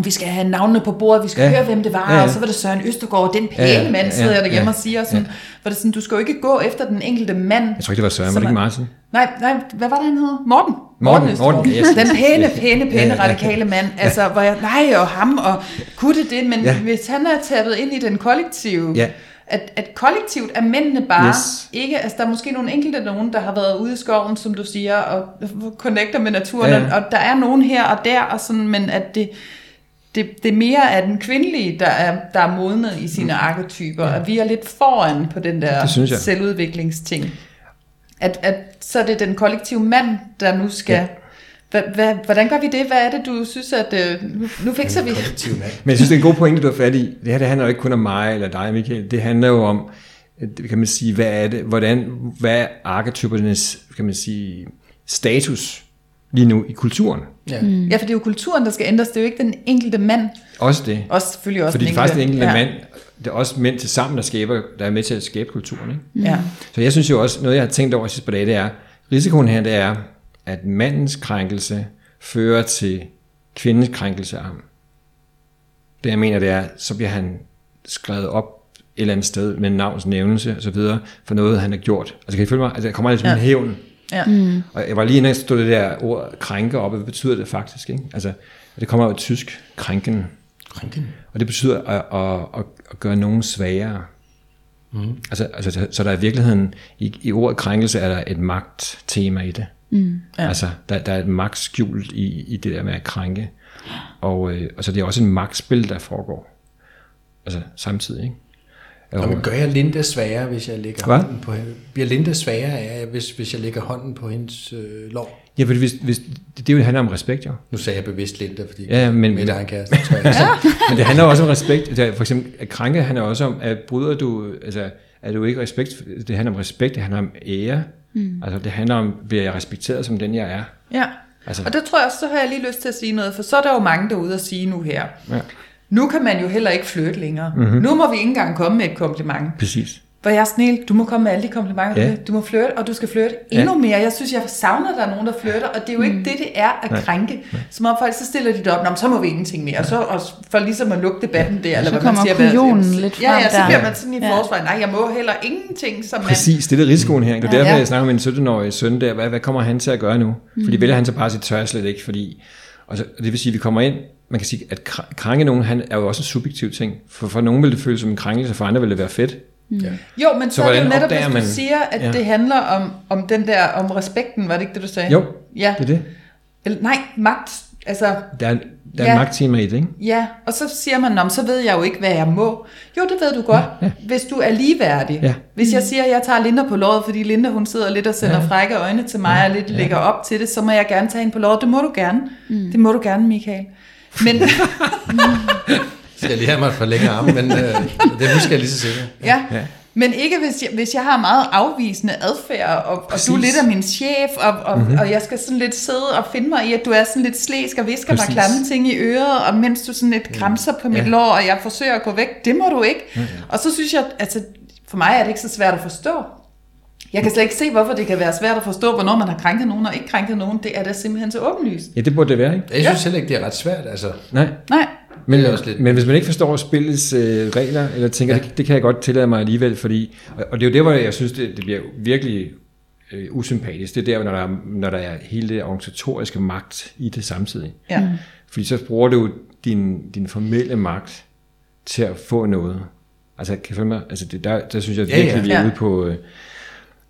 vi skal have navnene på bordet, vi skal Ja. ja. høre, hvem det var, Ja, ja, ja. og så var det Søren Østergaard, den pæne Ja, ja, ja, mand, ja, sidder jeg derhjemme ja, og siger, sådan, ja. hvor det sådan, du skal jo ikke gå efter den enkelte mand. Jeg tror ikke, det var Søren, var det ikke Martin? Nej, nej, hvad var det, han hed? Morten. Morten. Morten, yes, Den pæne, pæne, pæne Ja, ja, ja. radikale mand. Altså, hvor jeg, nej, og ham, og kunne det det, men Ja. ja. hvis han er tabet ind i den kollektive, Ja. At, at kollektivt er mændene bare Yes. ikke, altså der er måske nogle enkelte nogen, der har været ude i skoven, som du siger, og connecter med naturen, Ja, ja. og der er nogen her og der, og sådan, men at det, det, det mere er den kvindelige, der er, der er modnet i sine arketyper, ja. at vi er lidt foran på den der selvudviklingsting. At, at så er det den kollektive mand, der nu skal... Ja. Hvordan gør vi det? Hvad er det, du synes, at... Øh, nu, nu fikser vi... Men jeg synes, det er en god pointe, du har fat i. Det her det handler jo ikke kun om mig eller dig, Michael. Det handler jo om, øh, kan man sige, hvad er det, hvordan, hvad er arketypernes, kan man sige, status lige nu i kulturen? Ja. Ja, for det er jo kulturen, der skal ændres. Det er jo ikke den enkelte mand. Også det. Også selvfølgelig også Fordi den det er faktisk den enkelte ja. mand, det er også mænd til sammen, der, skaber, der er med til at skabe kulturen. Ikke? Ja. Så jeg synes jo også, noget jeg har tænkt over sidste par dage, det er, risikoen her, det er, at mandens krænkelse fører til kvindens krænkelse af ham. Det jeg mener, det er, så bliver han skrevet op et eller andet sted med navns nævnelse og så videre, for noget, han har gjort. Altså kan I følge mig? Altså, der kommer lidt ja. en hævn. Ja. Mm. Og jeg var lige inde og stod det der ord krænke op, og hvad betyder det faktisk? Ikke? Altså, det kommer jo af tysk, krænken. Krænken. Og det betyder at, at, at, at gøre nogen svagere. Mm. Altså, altså, så- så der er i virkeligheden, i, i ordet krænkelse er der et magttema i det. Mm. Ja. Altså, der, der er et magt skjult i, i det der med at krænke. Og, øh, og så det er også en magtspil, der foregår. Altså samtidig, ikke? Nå, men gør jeg Linda sværere, hvis jeg lægger Hvad? hånden på hende? Bliver Linda sværere af, hvis, hvis jeg lægger hånden på hendes øh, lår? Ja, fordi hvis, hvis, det, det jo handler om respekt, jo. Nu sagde jeg bevidst Linda, fordi Ja, men- mit egen kæreste, tror jeg. ja. Men det handler også om respekt. Det er, for eksempel, at krænke handler også om, at bryder du, altså, er du ikke respekt, det handler om respekt, det handler om ære. Mm. Altså, det handler om, bliver jeg respekteret som den, jeg er? ja. Altså- Og der tror jeg også, så har jeg lige lyst til at sige noget, for så er der jo mange derude at sige nu her. Ja. Nu kan man jo heller ikke flytte længere. Mm-hmm. Nu må vi ikke engang komme med et kompliment. Præcis. Hvor jeg er sådan helt, du må komme med alle de komplimenter, Ja. ja. du må flirte, og du skal flirte endnu Ja. mere. Jeg synes, jeg savner, at der er nogen, der flirter, og det er jo ikke det, det er at krænke. Som om folk, så stiller de det op, Nå, men så må vi ingenting mere. Og så og for ligesom at lukke debatten der, eller Så hvad man kommer siger. hvad- kujonen lidt Ja, frem ja, så der. bliver man sådan i Ja. forsvar. Nej, jeg må heller ingenting, som man... Præcis, det er det risikoen her. Det er Ja. derfor, Ja. jeg snakker med en 17-årig søn der. Hvad, hvad kommer han til at gøre nu? Fordi vælger han så bare sit tør slet ikke, fordi... Og så, og det vil sige, at vi kommer ind, man kan sige, at kr- krænke nogen, han er jo også en subjektiv ting. For, for nogen vil det føles som en krænkelse, for andre vil det være fedt. Ja. Jo, men så, Så er det jo netop, hvis du man- siger, at Ja. ja. det handler om, om den der, om respekten, var det ikke det, du sagde? Jo, Ja. det er det. Eller, nej, magt. Altså, Der er, der er Ja. en magttema i det, ikke? Ja, og så siger man, "Nå, men så ved jeg jo ikke, hvad jeg må. Jo, det ved du godt, ja, ja. hvis du er ligeværdig. Ja. Hvis jeg siger, at jeg tager Linda på låret, fordi Linda hun sidder lidt og sender Ja. ja. frække øjne til mig og lidt ja. lægger op til det, så må jeg gerne tage hende på låret. Det må du gerne. Mm. Det må du gerne, Michael. Men Skal jeg lige have mig et par længere arme, men øh, det husker jeg lige så sikkert. ja. Ja. ja. Men ikke hvis jeg, hvis jeg har meget afvisende adfærd, og, og du er lidt af min chef, og, og, mm-hmm. og jeg skal sådan lidt sidde og finde mig i, at du er sådan lidt slæsk og visker mig Præcis. klamme ting i øret, og mens du sådan lidt kramser på mit Ja. lår, og jeg forsøger at gå væk, det må du ikke. Ja, ja. Og så synes jeg, altså for mig er det ikke så svært at forstå. Jeg kan slet ikke se, hvorfor det kan være svært at forstå, hvornår man har krænket nogen og ikke krænket nogen. Det er da simpelthen så åbenlyst. Ja, det burde det være, ikke? Jeg synes heller ikke, det er ret svært. Altså, Nej. Nej, Men, Det er også lidt- men hvis man ikke forstår spillets øh, regler, eller tænker, ja. det, det kan jeg godt tillade mig alligevel, fordi, og, og det er jo der, hvor jeg synes, det, det bliver virkelig øh, usympatisk. Det er der, når der, er, når der er hele det organisatoriske magt i det samtidig. Ja. Fordi så bruger du din, din formelle magt til at få noget. Altså, kan jeg følge mig? Altså, det, der, der synes jeg Ja, virkelig, ja. vi er Ja. ude på... Øh,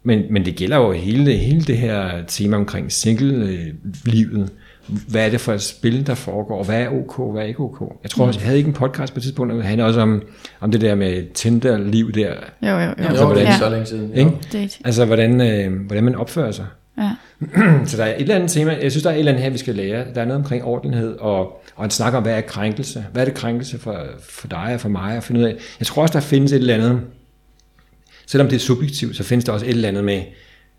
men, men det gælder jo hele, hele det her tema omkring single-livet. Hvad er det for et spil, der foregår? Hvad er OK? Hvad er ikke OK? Jeg tror også, jeg havde ikke en podcast på et tidspunkt, der handlede også om, om det der med Tinder-liv der. Jo, jo, jo. Jo, Altså, det er hvordan- ikke så længe siden. Ikke? Jo. Altså, hvordan, øh, hvordan man opfører sig. Ja. Så der er et eller andet tema, jeg synes, der er et eller andet her, vi skal lære. Der er noget omkring ordentlighed, og, og en snak om, hvad er krænkelse? Hvad er det krænkelse for, for dig og for mig at finde ud af? Jeg tror også, der findes et eller andet, selvom det er subjektivt, så findes der også et eller andet med,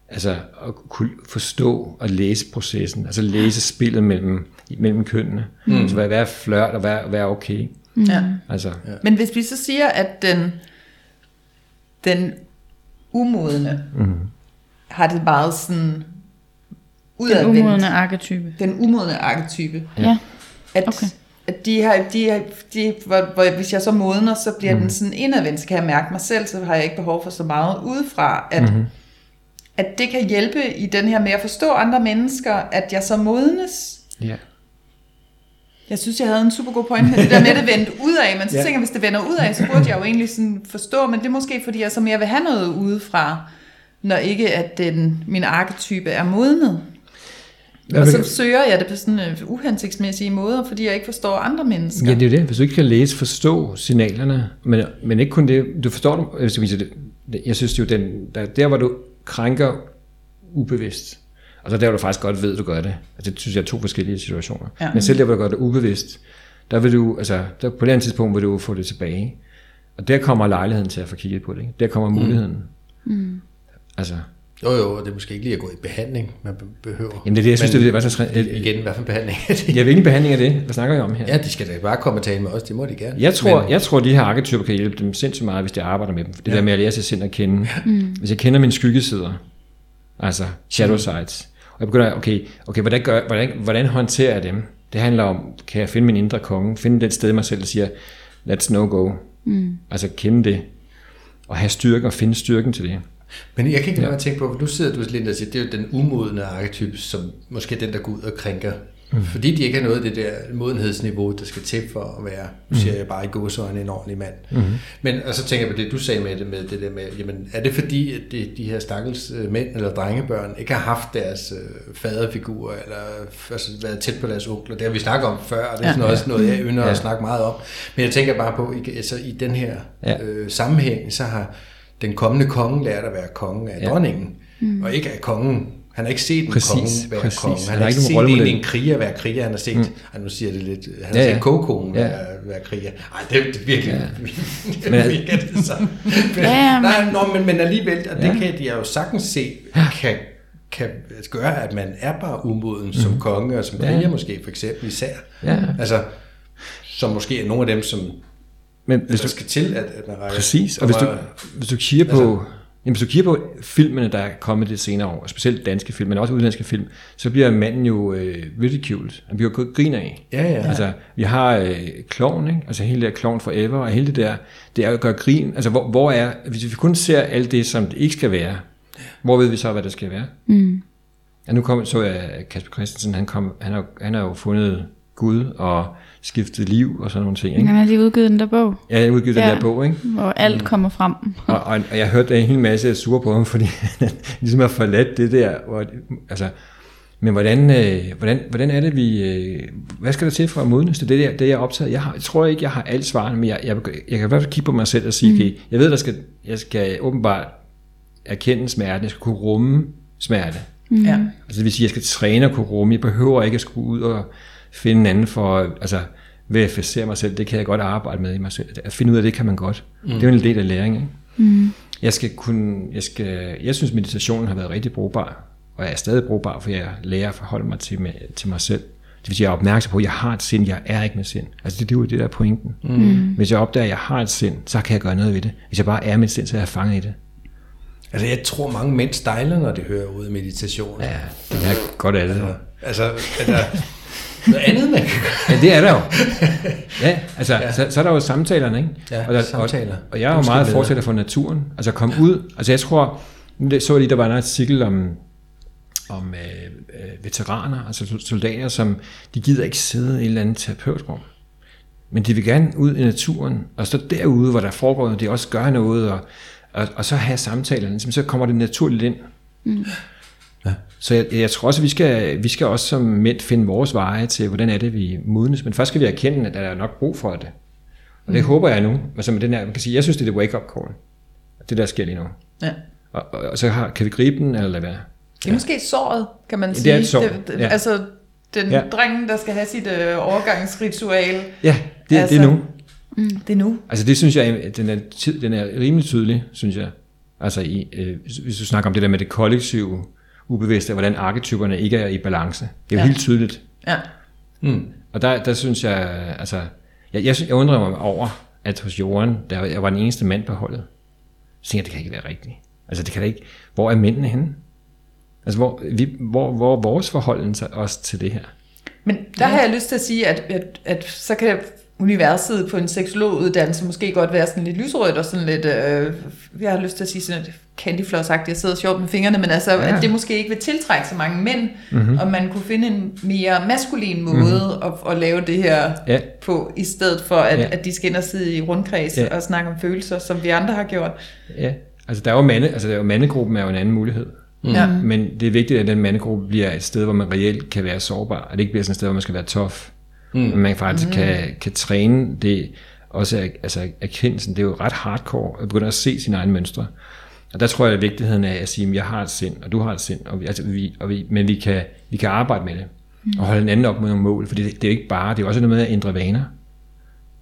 altså at kunne forstå og læse processen, altså læse spillet mellem, mellem kønnene. Mm. Så hvad, hvad er flørt, og hvad, hvad er okay? Ja. Altså, ja. Men hvis vi så siger, at den, den umodne mm. har det meget sådan Den udadvendt. umodne arketype. Den umodne arketype. Ja. At, Okay. at de har, de har, de, hvor, hvor, hvis jeg så modner, så bliver mm. den sådan indadvendt, så kan jeg mærke mig selv, så har jeg ikke behov for så meget udefra, at, mm-hmm. At det kan hjælpe i den her med at forstå andre mennesker, at jeg så modnes. ja. Jeg synes, jeg havde en super god point med det der med det vendt ud af, men så Ja. tænker jeg, hvis det vender ud af, så burde jeg jo egentlig sådan forstå, men det er måske, fordi jeg så mere vil have noget udefra, når ikke at den, min arketype er modnet. Hvad Og så søger jeg det på sådan øh, uhensigtsmæssige måder, fordi jeg ikke forstår andre mennesker. Ja, det er jo det. Hvis du ikke kan læse, forstå signalerne, men, men ikke kun det, du forstår dem, det- jeg synes jo, den, der, der hvor du krænker ubevidst, og så der hvor du faktisk godt ved, du gør det, altså det synes jeg er to forskellige situationer, Ja. men selv der hvor du gør det ubevidst, der vil du, altså der, på det andet tidspunkt vil du få det tilbage, og der kommer lejligheden til at få kigget på det, ikke? der kommer muligheden. Mm. Altså, Jo, jo, og det er måske ikke lige at gå i behandling, man be- behøver. jamen det er det, jeg synes, Men det var så træ- Igen, hvad for en behandling er det? Jeg vil ikke en behandling af det. Hvad snakker jeg om her? Ja, de skal da bare komme og tale med os, det må de gerne. Jeg tror, Men, jeg tror, de her arketyper kan hjælpe dem sindssygt meget, hvis de arbejder med dem. Det ja. der med at lære sig selv at kende. Mm. Hvis jeg kender mine skyggesider, altså shadow sides, og jeg begynder, okay, okay hvordan, gør, hvordan, hvordan håndterer jeg dem? Det handler om, kan jeg finde min indre konge, finde det sted i mig selv, der siger, let's no go. Mm. Altså kende det, og have styrke og finde styrken til det. Men jeg kan ikke lade at tænke på, for nu sidder du Linda og siger, det er jo den umodne arketype, som måske er den, der går ud og krænker. Mm. Fordi de ikke har noget af det der modenhedsniveau, der skal til for at være, nu siger jeg bare i gåsøjne, en ordentlig mand. Mm. Men, og så tænker jeg på det, du sagde med det, med det der med, jamen, er det fordi, at de, de her stakkels øh, mænd eller drengebørn ikke har haft deres øh, faderfigurer, eller altså, været tæt på deres onkler? Det har vi snakket om før, og det er Ja. sådan også noget, jeg ynder Ja. at snakke meget om. Men jeg tænker bare på, altså, i den her Ja. øh, sammenhæng, så har den kommende konge lært at være konge af Ja. ja. dronningen, mm. og ikke af kongen. Han har ikke set en Præcis, konge være præcis. konge. Han Han har ikke ikke set en, en kriger være kriger. Han har set, mm. ej, nu siger det lidt, han har Ja, ja, ja. set kogekonen Ja. ja. være, være kriger. Ej, det, det er virkelig, ja. Men- det virker det sådan. Men, Ja, ja, men- nej, nå, men, men alligevel, og det Ja. kan de jo sagtens se, kan, kan gøre, at man er bare umoden mm. som konge, og som Ja. kriger måske for eksempel især. Ja. Altså, som måske er nogle af dem, som Men hvis du, der skal til, at, at man rækker. Præcis, og hvis du, hvis du kigger på, altså, jamen, hvis du kigger på filmene, der er kommet det senere år, og specielt danske film, men også udenlandske film, så bliver manden jo øh, ridiculed. Han bliver jo griner af. Ja, ja. Altså, vi har øh, Klovn, ikke? Altså hele det der Klovn Forever, og hele det der, det er jo at gøre grin. Altså, hvor, hvor er, hvis vi kun ser alt det, som det ikke skal være, hvor ved vi så, hvad det skal være? Mm. Ja, nu kom, så jeg Kasper Christensen, han, kom, han, har, han har jo fundet Gud og skiftet liv og sådan nogle ting. Ikke? Han har lige udgivet den der bog, Ja, jeg udgivet ja. den der bog, ikke? hvor alt kommer frem. Og, og, og jeg hørte en hel masse sure på ham, fordi han ligesom har forladt det der. Hvor, altså, men hvordan, øh, hvordan, hvordan er det, vi... Øh, hvad skal der til for at modnes det? Det, der, det jeg er optaget. Jeg, har, jeg tror ikke, jeg har alt svarene, men jeg, jeg, jeg kan i hvert fald kigge på mig selv og sige, mm. okay, jeg ved, der skal, jeg skal åbenbart erkende smerten. Jeg skal kunne rumme smerte. Mm. Ja. Altså det vil sige, at jeg skal træne at kunne rumme. Jeg behøver ikke at skulle ud og finde en anden for... Altså, verificere mig selv, det kan jeg godt arbejde med i mig selv. At finde ud af det kan man godt. Mm. Det er jo en del af læring, ikke? Mm. Jeg skal kunne, jeg skal, jeg synes meditationen har været rigtig brugbar, og jeg er stadig brugbar, for jeg lærer at forholde mig til, med, til mig selv. Det vil sige, jeg er opmærksom på, at jeg har et sind, jeg er ikke med sind. Altså det, det er jo det, der er pointen. Mm. Hvis jeg opdager, at jeg har et sind, så kan jeg gøre noget ved det. Hvis jeg bare er mit sind, så er jeg fanget i det. Altså, jeg tror, mange mænd stejler, når de hører ud af meditation. Ja, det er godt af det. Altså, altså, noget andet, man kan Ja, det er der jo. Ja, altså, ja. Så, så er der jo samtalerne, ikke? Ja, og, der, samtaler. Og, og jeg er jo meget med. fortsætter for naturen. Altså komme ja. ud. Altså jeg tror, nu så jeg lige, der var en artikel om, om øh, øh, veteraner, altså sol- soldater, som de gider ikke sidde i et eller andet terapeutrum. Men de vil gerne ud i naturen, og så derude, hvor der foregår noget, de også gør noget, og, og, og så have samtalerne, ligesom, så kommer det naturligt ind. Så jeg, jeg tror også, at vi skal, vi skal også som mænd finde vores veje til, hvordan er det, vi modnes. Men først skal vi erkende, at der er nok brug for det. Og det mm. håber jeg nu. Altså med den her, man kan sige, jeg synes, det er det wake-up call. Det der sker lige nu. Ja. Og, og, og så har, kan vi gribe den, eller lade være. Det er måske såret, kan man Det sige. er et sår, Det, det, ja. Altså, den Ja. ja. drengen, der skal have sit øh, overgangsritual, Ja, det, altså, det er nu. det er nu. Altså det synes jeg, den er, tid- den er rimelig tydelig, synes jeg. Altså i, øh, hvis du snakker om det der med det kollektive ubevidste, hvordan arketyperne ikke er i balance. Det er jo Ja. helt tydeligt. Ja. Og der, der synes jeg, altså, jeg, jeg, jeg undrer mig over, at hos Jorden, der jeg var den eneste mand på holdet. Så tænker jeg, det kan ikke være rigtigt. Altså det kan da ikke, hvor er mændene henne? Altså hvor, vi, hvor, hvor vores forhold til- også til det her? Men der har jeg lyst til at sige, at, at, at så kan universet på en seksologuddannelse måske godt være sådan lidt lysrødt og sådan lidt, øh, jeg har lyst til at sige sådan lidt candyfloss-agtigt, jeg sidder sjovt med fingrene, men altså, Ja. at det måske ikke vil tiltrække så mange mænd, mm-hmm. og man kunne finde en mere maskulin måde mm-hmm. at, at lave det her Ja. på, i stedet for at, Ja. at de skal ind og sidde i rundkreds Ja. og snakke om følelser, som vi andre har gjort. Ja, altså der er jo mande, altså der er jo mandegruppen er jo en anden mulighed. Mm. Ja. Men det er vigtigt, at den mandegruppe bliver et sted, hvor man reelt kan være sårbar, og det ikke bliver sådan et sted, hvor man skal være tough. Mm. Men man faktisk mm. kan, kan træne det, også er- altså erkendelsen, det er jo ret hardcore, at begynde at se sine egne mønstre. Og der tror jeg, at vigtigheden er at sige, at jeg har et sind, og du har et sind, og vi, altså, vi, og vi, men vi kan, vi kan arbejde med det, mm. og holde hinanden op med nogle mål, for det, det er jo ikke bare, det er jo også noget med at ændre vaner.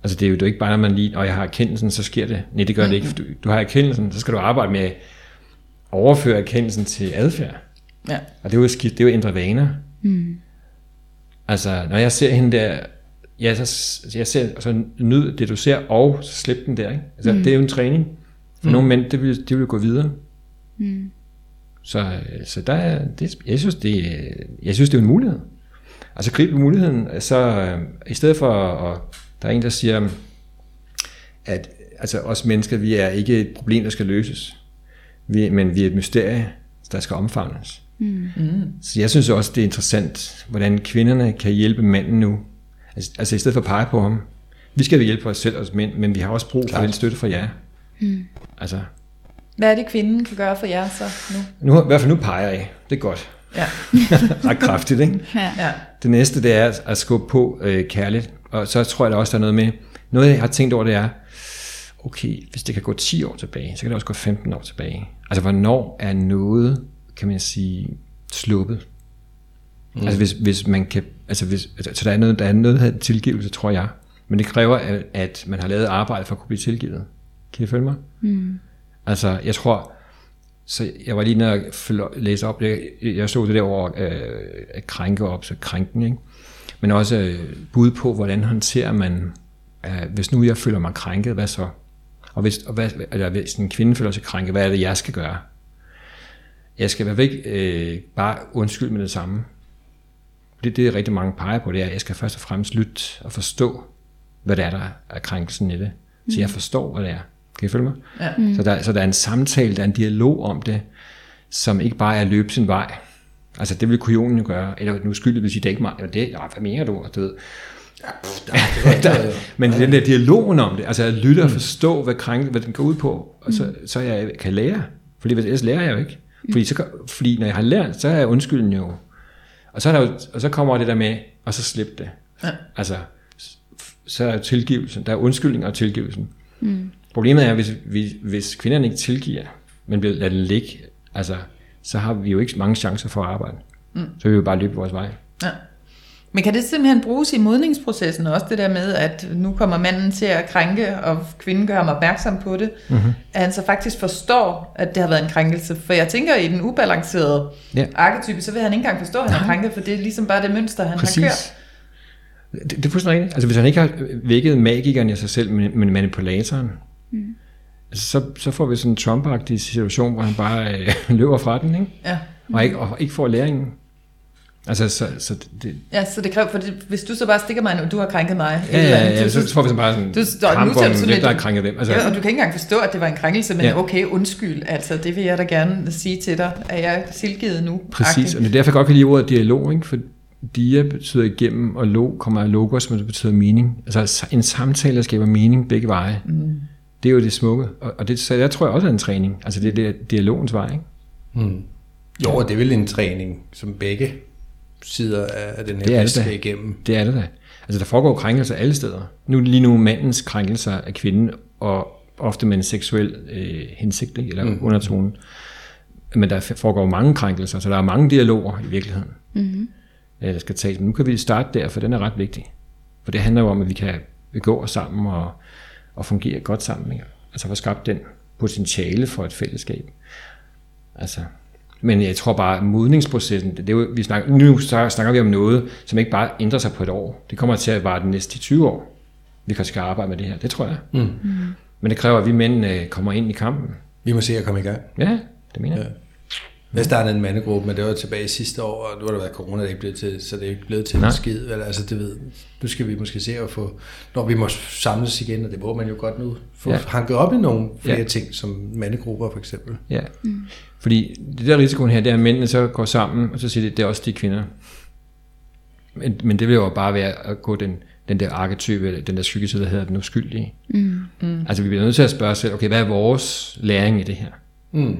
Altså det er jo det er jo ikke bare, når man lige, og jeg har erkendelsen, så sker det. Nej, det gør det ikke. Du, du har erkendelsen, så skal du arbejde med at overføre erkendelsen til adfærd. Ja. Og det er jo, skidt, det er jo at ændre vaner. Mm. Altså, når jeg ser hende der, ja, så, jeg ser, så nyd det, du ser, og så slip den der. Ikke? Altså, mm. Det er jo en træning. For mm. nogle mænd, det vil, det vil gå videre. Mm. Så, så der er, det, jeg, synes, det, jeg synes, det er en mulighed. Altså grib muligheden, så øh, i stedet for, og der er en, der siger, at altså, os mennesker, vi er ikke et problem, der skal løses. Vi, men vi er et mysterie, der skal omfavnes. Mm. Så jeg synes også, det er interessant, hvordan kvinderne kan hjælpe manden nu. Altså, altså i stedet for at pege på ham. Vi skal jo hjælpe os selv, os mænd, men vi har også brug for den støtte fra jer. Mm. Altså, Hvad er det, kvinden kan gøre for jer så nu? nu, i hvert fald nu peger jeg. Det er godt. Ja. Ret kraftigt, ikke? Ja. ja. Det næste, det er at skubbe på øh, kærligt. Og så tror jeg der også, der er noget med, noget jeg har tænkt over, det er, okay, hvis det kan gå 10 år tilbage, så kan det også gå 15 år tilbage. Altså, hvornår er noget, kan man sige, sluppet? Mm. Altså, hvis, hvis man kan, altså, hvis, altså, så der er noget, der er noget, hedder tilgivelse, tror jeg. Men det kræver, at, at man har lavet arbejde for at kunne blive tilgivet. Kan I følge mig? Mm. Altså, jeg tror, så jeg var lige nede og læse op, jeg, jeg stod det der over øh, at krænke op, så krænken, ikke? Men også øh, bud på, hvordan håndterer man, øh, hvis nu jeg føler mig krænket, hvad så? Og hvis, og hvad, eller hvis en kvinde føler sig krænket, hvad er det, jeg skal gøre? Jeg skal være væk øh, bare undskylde med det samme. Det, det er rigtig mange peger på, det er, at jeg skal først og fremmest lytte og forstå, hvad det er, der er krænkelsen i det. Så jeg forstår, hvad det er. Kan I følge mig? Ja. Mm. Så, der, så der er en samtale, der er en dialog om det, som ikke bare er at løbe sin vej. Altså det vil kujonen jo gøre. Eller nu skyldig vil sige, det er ikke mig. Eller det, hvad mener du? Og du ved, der, men den der dialogen om det, altså at lytte og forstå, hvad, krænk, hvad den går ud på, og så, så jeg kan lære. Fordi ellers lærer jeg jo ikke. Fordi, så, fordi når jeg har lært, så er jeg undskylden jo. Og så, er der jo, og så kommer det der med, og så slip det. Ja. Altså, så er tilgivelsen. Der er undskyldning og tilgivelsen. Mm. Problemet er, hvis, hvis, hvis kvinderne ikke tilgiver, men bliver lader den ligge, altså, så har vi jo ikke mange chancer for at arbejde. Mm. Så vil vi jo bare løbe vores vej. Ja. Men kan det simpelthen bruges i modningsprocessen også, det der med, at nu kommer manden til at krænke, og kvinden gør ham opmærksom på det, mm-hmm. at han så faktisk forstår, at det har været en krænkelse? For jeg tænker, i den ubalancerede Ja. arketype, så vil han ikke engang forstå, at han er krænket, for det er ligesom bare det mønster, han Præcis. har kørt. Det, det er fuldstændig rigtigt. Altså hvis han ikke har vækket magikeren i sig selv, men, men manipulatoren, mm. altså, så, så får vi sådan en Trump-agtig situation, hvor han bare øh, løber fra den, ikke? Ja. Og, ikke, og ikke får læringen. Altså, så, så det, Ja, så det kræver, for det, hvis du så bare stikker mig, og du har krænket mig. ja, ja, ja, du- så får vi så bare sådan du står- nu kamp ser om, sådan hvem lidt- der har krænket hvem. Altså, Ja, og du kan ikke engang forstå, at det var en krænkelse, men Ja. okay, undskyld, altså det vil jeg da gerne sige til dig, at jeg er tilgivet nu. Præcis, agtigt. og det er derfor, jeg godt kan lide ordet dialog, ikke? for dia betyder igennem, og log kommer af logos, som det betyder mening. Altså en samtale, der skaber mening begge veje. Mm. Det er jo det smukke, og, og det, så jeg tror jeg også er en træning. Altså det er det er dialogens vej, ikke? Mm. Jo, og det er vel en træning, som begge sider af den her Det er det da. igennem. Det er det da. Altså der foregår krænkelser alle steder. Nu lige nu mandens krænkelser af kvinden, og ofte med en seksuel øh, hensigt, ikke? eller mm. undertone. Men der foregår mange krænkelser, så der er mange dialoger i virkeligheden, mm-hmm. der skal tages. Men nu kan vi starte der, for den er ret vigtig. For det handler jo om, at vi kan gå os sammen og, og fungere godt sammen. Ikke? Altså få skabt den potentiale for et fællesskab. Altså, men jeg tror bare, at modningsprocessen, det, er jo, vi snakker, nu snakker vi om noget, som ikke bare ændrer sig på et år. Det kommer til at vare de næste 20 år, vi kan skal arbejde med det her. Det tror jeg. Mm. Men det kræver, at vi mænd øh, kommer ind i kampen. Vi må se at komme i gang. Ja, det mener jeg. Jeg startede en mandegruppe, men det var tilbage sidste år, og nu har der været corona, det ikke blevet til, så det er ikke blevet til Nej. en skid. Vel? Altså, det ved, nu skal vi måske se at få, når vi må samles igen, og det må man jo godt nu, få Ja. hanket op i nogle flere Ja. ting, som mandegrupper for eksempel. Ja. Mm. Fordi det der risikoen her, det er, at mændene så går sammen, og så siger de, det er også de kvinder. Men, men det vil jo bare være at gå den, den der arketype, eller den der skyggeside, der hedder den uskyldige. Mm. Mm. Altså vi bliver nødt til at spørge os selv, okay, hvad er vores læring i det her? Mm.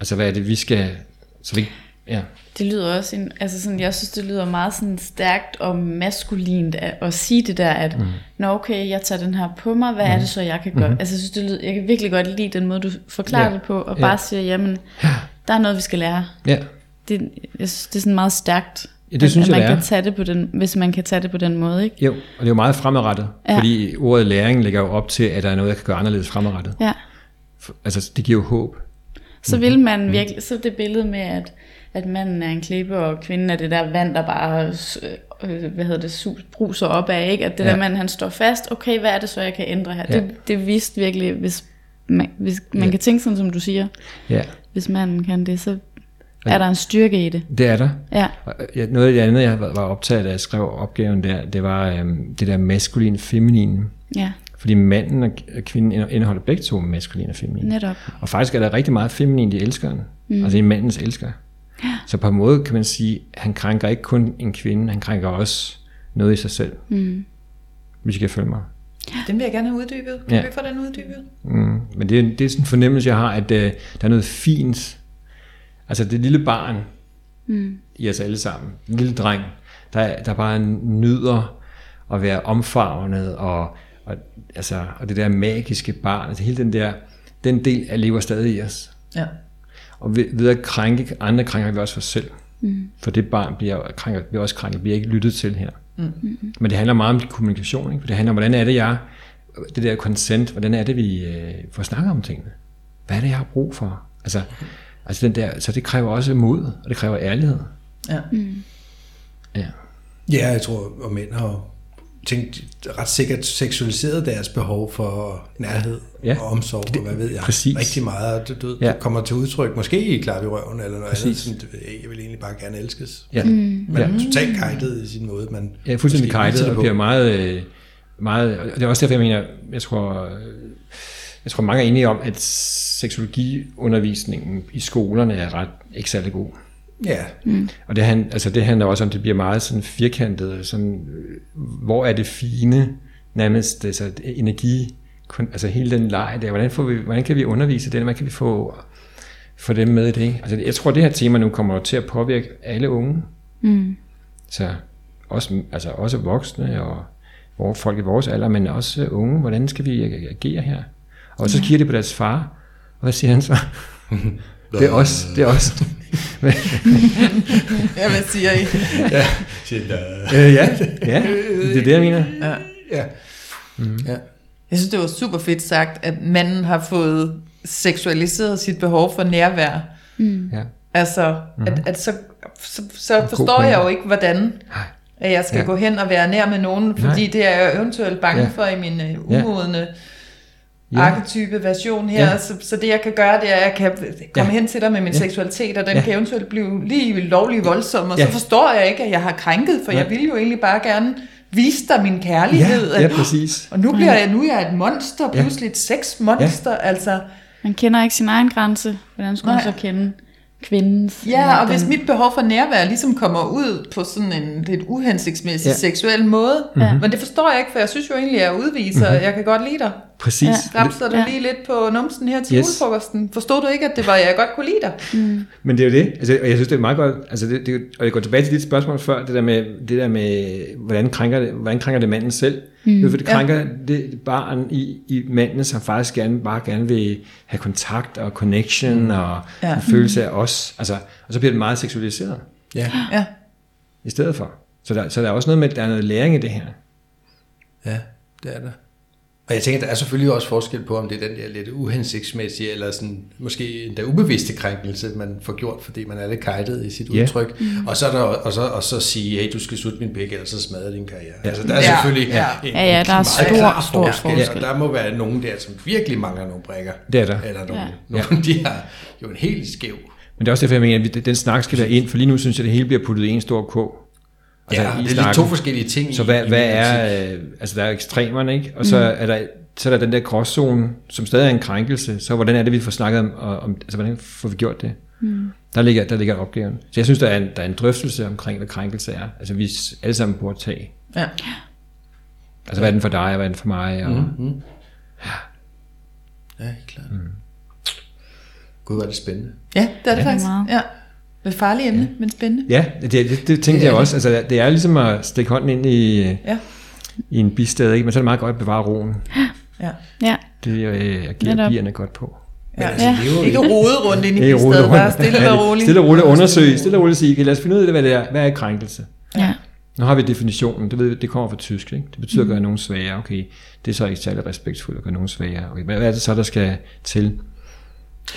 Altså hvad er det, vi skal... Så vi, ja. Det lyder også, en, altså sådan, jeg synes, det lyder meget sådan stærkt og maskulint at, at sige det der, at, mm. nå okay, jeg tager den her på mig, hvad mm. er det så, jeg kan gøre? Altså, jeg synes, det lyder, jeg kan virkelig godt lide den måde, du forklarer Ja. det på, og Ja. bare siger, jamen, der er noget, vi skal lære. ja. Det, jeg synes, det er sådan meget stærkt, Ja, det at, synes at jeg, man kan tage det på den, hvis man kan tage det på den måde, ikke? Jo, og det er jo meget fremadrettet, ja. Fordi ordet læring lægger jo op til, at der er noget, jeg kan gøre anderledes fremadrettet. Ja. Altså, det giver jo håb. Så Mhm. vil man virkelig, så det billede med, at, at manden er en klippe, og kvinden er det der vand, der bare, øh, hvad hedder det, sus, bruser op af, ikke? At det Ja. der mand, han står fast, okay, hvad er det så, jeg kan ændre her? Ja. Det, det viste virkelig, hvis man, hvis man Ja. kan tænke sådan, som du siger, Ja, hvis manden kan det, så er der en styrke i det. det er der. Ja, Og, ja, noget af det andet, jeg var optaget af, da jeg skrev opgaven der, det var øhm, det der maskuline feminine. ja, Fordi manden og og kvinden indeholder begge to maskuline og feminine. netop. Og faktisk er der rigtig meget feminin i elskeren. Mm. Altså i mandens elsker. Så på en måde kan man sige, at han krænker ikke kun en kvinde, han krænker også noget i sig selv. Mm. Hvis I kan følge mig. Den vil jeg gerne have uddybet. Kan Ja. vi få den uddybet? Mm. Men det er, det er sådan en fornemmelse, jeg har, at øh, der er noget fint. Altså det lille barn mm. i os alle sammen, en lille dreng, der, der bare nyder at være omfavnet, og, og, altså, og det der magiske barn, altså hele den der, den del af lever stadig i os. Ja. Og ved, ved at krænke andre, krænker vi også for os selv. Mm. For det barn bliver, krænker, bliver også krænket, bliver ikke lyttet til her. Mm. Men det handler meget om kommunikation, ikke? for det handler om, hvordan er det, jeg, det der consent, hvordan er det, vi øh, får snakket om tingene? Hvad er det, jeg har brug for? Altså, altså den der, så det kræver også mod, og det kræver ærlighed. ja. Ja. Ja, jeg tror, at mænd har tænkt ret sikkert seksualiseret deres behov for nærhed Ja, og omsorg, og hvad ved jeg. præcis. Rigtig meget. Det, det, Ja. det kommer til udtryk, måske i klap i røven eller noget Præcis. andet. Sådan, det jeg, vil egentlig bare gerne elskes. Ja. Mm. Man er totalt kajtet i sin måde, man er fuldstændig kajtet det og bliver meget, øh, meget, og det er også derfor, jeg mener, jeg tror, øh, jeg tror mange er enige om, at seksologiundervisningen i skolerne er ret ikke særlig god. Ja, Og det, han, altså det handler også om, at det bliver meget sådan firkantet, sådan, øh, hvor er det fine, nærmest altså, energi, kun, altså hele den leg der, hvordan, får vi, hvordan kan vi undervise det, hvordan kan vi få, få dem med i det? ikke? Altså jeg tror, det her tema nu kommer til at påvirke alle unge. Mm. Så også, altså også voksne og hvor folk i vores alder, men også unge, hvordan skal vi agere her? Og så kigger de på deres far, og hvad siger han så? det er os, det er os. Ja, hvad siger I? Shit, uh, Øh, ja, ja, det er det, jeg mener. Ja. ja. Mm. ja. Jeg synes, det var super fedt sagt, at manden har fået seksualiseret sit behov for nærvær. Ja. Altså, mm. at, at så, så, så forstår jeg jo ikke, hvordan at jeg skal Ja. ja. gå hen og være nær med nogen, fordi Nej. det er jeg eventuelt bange Ja. ja. for i min uh, Ja. Ja. arketype version her, ja. så, så det jeg kan gøre, det er, at jeg kan komme ja. hen til dig med min ja. seksualitet, og den ja. kan eventuelt blive lige lovlig voldsom, og ja. så forstår jeg ikke, at jeg har krænket, for ja. jeg vil jo egentlig bare gerne vise dig min kærlighed. Ja, ja præcis. Og nu bliver jeg, nu er jeg et monster, pludselig ja. et sexmonster, ja. altså. Man kender ikke sin egen grænse, hvordan skulle man så kende kvindens. Ja, og den... hvis mit behov for nærvær ligesom kommer ud på sådan en lidt uhensigtsmæssig ja. seksuel måde, mm-hmm. men det forstår jeg ikke, for jeg synes jo egentlig, at jeg udviser, mm-hmm. jeg kan godt lide dig. Præcis. Ja. Rapser du ja. lige lidt på numsen her til yes. julefrokosten. Forstod du ikke, at det var, jeg godt kunne lide dig? Mm. Men det er jo det, altså, og jeg synes, det er meget godt, altså det, det, og jeg går tilbage til dit spørgsmål før, det der med, det der med hvordan, krænker det, hvordan krænker det manden selv? Mm. Det, det krænker ja. det barn i, i manden, som faktisk gerne, bare gerne vil have kontakt og connection mm. og ja. en følelse af os. Altså, og så bliver det meget seksualiseret. Ja. ja. I stedet for. Så der, så der er også noget med, at der er noget læring i det her. Ja, det er der. Og jeg tænker, der er selvfølgelig også forskel på, om det er den der lidt uhensigtsmæssige, eller sådan, måske endda ubevidste krænkelse, man får gjort, fordi man er lidt kajtet i sit yeah. udtryk. Mm. Og, så er der, og, så, og så sige, hey, du skal slutte min pæk, ellers så smadrer din karriere. Ja. Altså, der er ja. selvfølgelig ja. En, ja, ja, der er stor, klar stor forskel, forskel. Og der må være nogen der, som virkelig mangler nogle brækker. Det er der. Eller nogle, ja. nogle de har jo en helt skæv. Men det er også derfor, jeg mener, at den snak skal være ind, for lige nu synes jeg, at det hele bliver puttet i en stor kog. Altså, ja, det er lidt to forskellige ting. Så hvad, hvad er, øh, altså der er ekstremerne, ikke? Og så mm. er der så er der den der gråzone, som stadig er en krænkelse, så hvordan er det, vi får snakket om, om altså hvordan får vi gjort det? Mm. Der, ligger, der ligger opgaven. Så jeg synes, der er, en, der er en drøftelse omkring, hvad krænkelse er. Altså vi alle sammen burde tage. Ja. Altså hvad er den for dig, og hvad er den for mig? Og, mm-hmm. Ja. Ja, helt klart. Mm. Gud, er det spændende. Ja, det er det ja. faktisk. Ja. Det et farligt emne, ja. men spændende. Ja, det, det, det tænkte jeg også. Altså, det er ligesom at stikke hånden ind i, ja. i en bistad, ikke? men så er det meget godt at bevare roen. Ja. ja. Det øh, agerer bierne godt på. Ja. Altså, ja. Ikke rode rundt ind i bistedet, bare stille og roligt. Stille og roligt undersøge, stille og roligt sige, okay, lad os finde ud af, hvad det er. Hvad er krænkelse? Ja. Nu har vi definitionen, det, ved, det kommer fra tysk, ikke? det betyder mm. at gøre nogen svagere, okay, det er så ikke særlig respektfuldt at gøre nogen svagere, okay, hvad er det så, der skal til?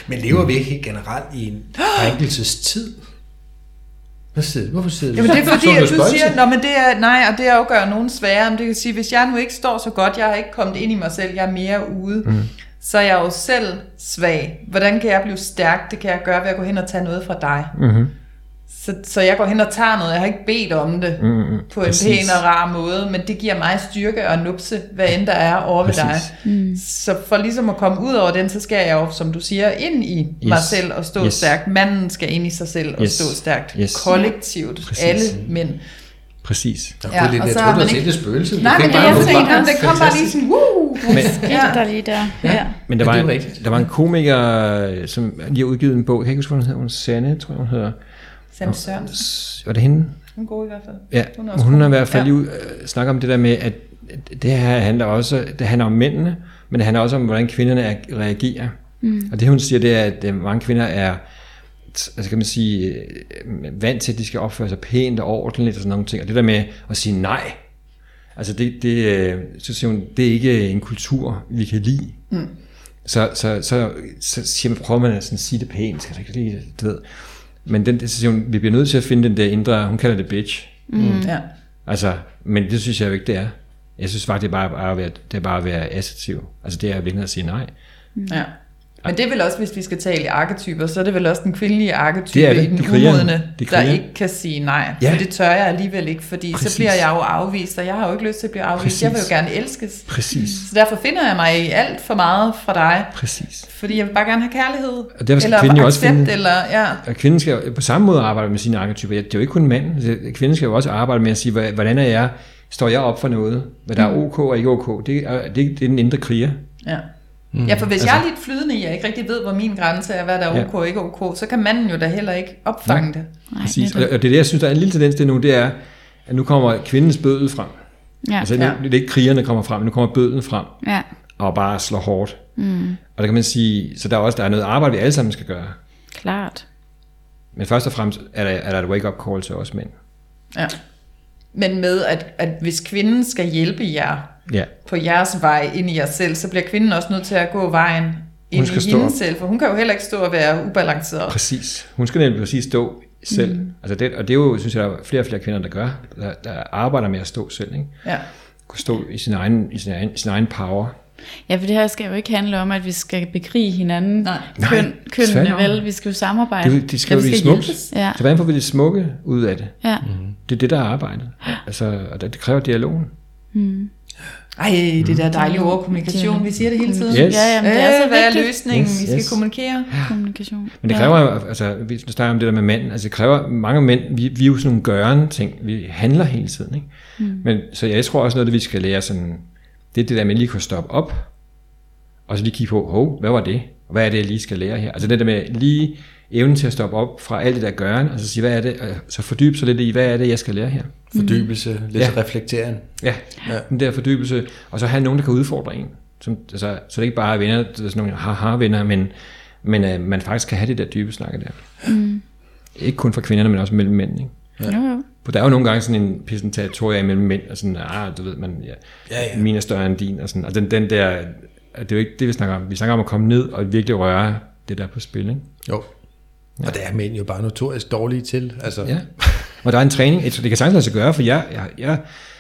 Men lever vi ikke generelt i en krænkelsestid? Hvad siger du? Hvorfor siger du Jamen det er fordi, at du siger, Nå, men det er, nej, og det er jo at gøre nogen sværere. Men det kan sige, hvis jeg nu ikke står så godt, jeg har ikke kommet ind i mig selv, jeg er mere ude, mm. så er jeg jo selv svag. Hvordan kan jeg blive stærk? Det kan jeg gøre ved at gå hen og tage noget fra dig. Mm-hmm. Så, så jeg går hen og tager noget. Jeg har ikke bedt om det mm, på præcis. en pæn og rar måde, men det giver mig styrke og nupse, hvad end der er over præcis. ved dig. Mm. Så for ligesom at komme ud over den, så skal jeg jo, som du siger, ind i yes. mig selv og stå yes. stærkt. Manden skal ind i sig selv og yes. stå stærkt. Yes. Kollektivt. Præcis. Alle mænd. Præcis. Der ja, lidt, og jeg troede, man ikke... det spøgelse. Nej, men det jeg tænkte, det kom bare lige sådan, woo! Men, ja. der lige der. Ja. ja. Men der var, en, der var en komiker, som lige har udgivet en bog, jeg kan ikke huske, hvad hun hedder, hun Sanne, tror jeg, hun hedder, Sam Sørensen. Var det hende? Hun går i hvert fald. Ja, hun, er hun har i hvert fald lige uh, snakket om det der med, at det her handler også, det handler om mændene, men det handler også om, hvordan kvinderne reagerer. Mm. Og det hun siger, det er, at øh, mange kvinder er altså kan man sige, øh, vant til, at de skal opføre sig pænt og ordentligt og sådan nogle ting. Og det der med at sige nej, altså det, det, så siger hun, det er ikke en kultur, vi kan lide. Mm. Så, så, så, så siger man, prøver man at sådan sige det pænt, skal ikke lide det, du ved. Men den decision, vi bliver nødt til at finde den der indre, hun kalder det bitch. Mm. Ja. Altså, men det synes jeg jo ikke, det er. Jeg synes faktisk, det er bare at være, det er bare at være assertiv. Altså det er virkelig at sige nej. Ja. Men det er vel også, hvis vi skal tale i arketyper, så er det vel også den kvindelige arketype det er det. i den de umodne, de der ikke kan sige nej. Ja. For det tør jeg alligevel ikke, fordi Præcis. så bliver jeg jo afvist, og jeg har jo ikke lyst til at blive afvist. Præcis. Jeg vil jo gerne elskes. Præcis. Så derfor finder jeg mig i alt for meget fra dig. Præcis. Fordi jeg vil bare gerne have kærlighed. Og derfor skal eller jo også finde, eller, ja. Og kvinden skal på samme måde arbejde med sine arketyper. Det er jo ikke kun mand. Kvinden skal jo også arbejde med at sige, hvordan er jeg, står jeg op for noget? Hvad der er ok og ikke ok? Det er, det, det er den indre kriger. Ja. Mm. Ja, for hvis altså, jeg er lidt flydende i, jeg ikke rigtig ved, hvor min grænse er, hvad der er ok og ikke ok, så kan manden jo da heller ikke opfange ja. det. Nej, Præcis, og det er det, jeg synes, der er en lille tendens til nu, det er, at nu kommer kvindens bødel frem. Ja. Altså, nu, ja. det er ikke krigerne, der kommer frem, nu kommer bødlen frem. Ja. Og bare slår hårdt. Mm. Og der kan man sige, så der er også der er noget arbejde, vi alle sammen skal gøre. Klart. Men først og fremmest er der, er der et wake-up call til os mænd. Ja. Men med, at, at hvis kvinden skal hjælpe jer ja. på jeres vej ind i jer selv, så bliver kvinden også nødt til at gå vejen ind i hende selv, for hun kan jo heller ikke stå og være ubalanceret. Præcis. Hun skal nemlig præcis stå selv. Mm. Altså det, og det er jo, synes jeg, der er flere og flere kvinder, der gør, der, der arbejder med at stå selv. Ikke? Ja. Kunne stå i sin egen, i sin egen, sin egen power. Ja, for det her skal jo ikke handle om, at vi skal bekrige hinanden Nej. køn, Nej, kønnene, vel? Vi skal jo samarbejde. Det, det skal jo vi blive smukt. Ja, Så hvordan får vi det smukke ud af det? ja. Det er det, der er arbejdet. Altså, og det det kræver dialogen. Ej, det der dejlige ord kommunikation, vi siger det hele tiden. Yes. Ja, jamen, det er så hvad er vigtigt. løsningen? Yes, Vi skal yes. kommunikere. Kommunikation. Men det kræver jo, altså, vi snakker om det der med mænd, altså det kræver, mange mænd, vi, vi er jo sådan nogle gørende ting, vi handler hele tiden, ikke? Mm. Men, så jeg tror også noget, det vi skal lære sådan, det er det der med lige at kunne stoppe op, og så lige kigge på, hov, hvad var det? Og hvad er det, jeg lige skal lære her? Altså det der med lige evnen til at stoppe op fra alt det der gørende, og så sige, hvad er det, og så fordybe sig lidt i, hvad er det, jeg skal lære her? Fordybelse, lidt Ja. reflekteren. Ja, ja. den der fordybelse, og så have nogen, der kan udfordre en. Som, altså, så det ikke bare er venner, det er sådan nogle haha-venner, men, men uh, man faktisk kan have det der dybe snakke der. Mm. Ikke kun for kvinderne, men også mellem mænd. Ikke? Ja. Jo, jo. For der er jo nogle gange sådan en pissenterritorie mellem mænd, og sådan, ah, du ved, man, ja, Ja, ja. min er større end din, og sådan, og den, den der, det er jo ikke det, vi snakker om. Vi snakker om at komme ned og virkelig røre det der på spil, ikke? Jo. Ja. Og det er mænd jo bare notorisk dårlige til. Altså, Ja. Og der er en træning, det kan sagtens lade sig gøre, for jeg, jeg, jeg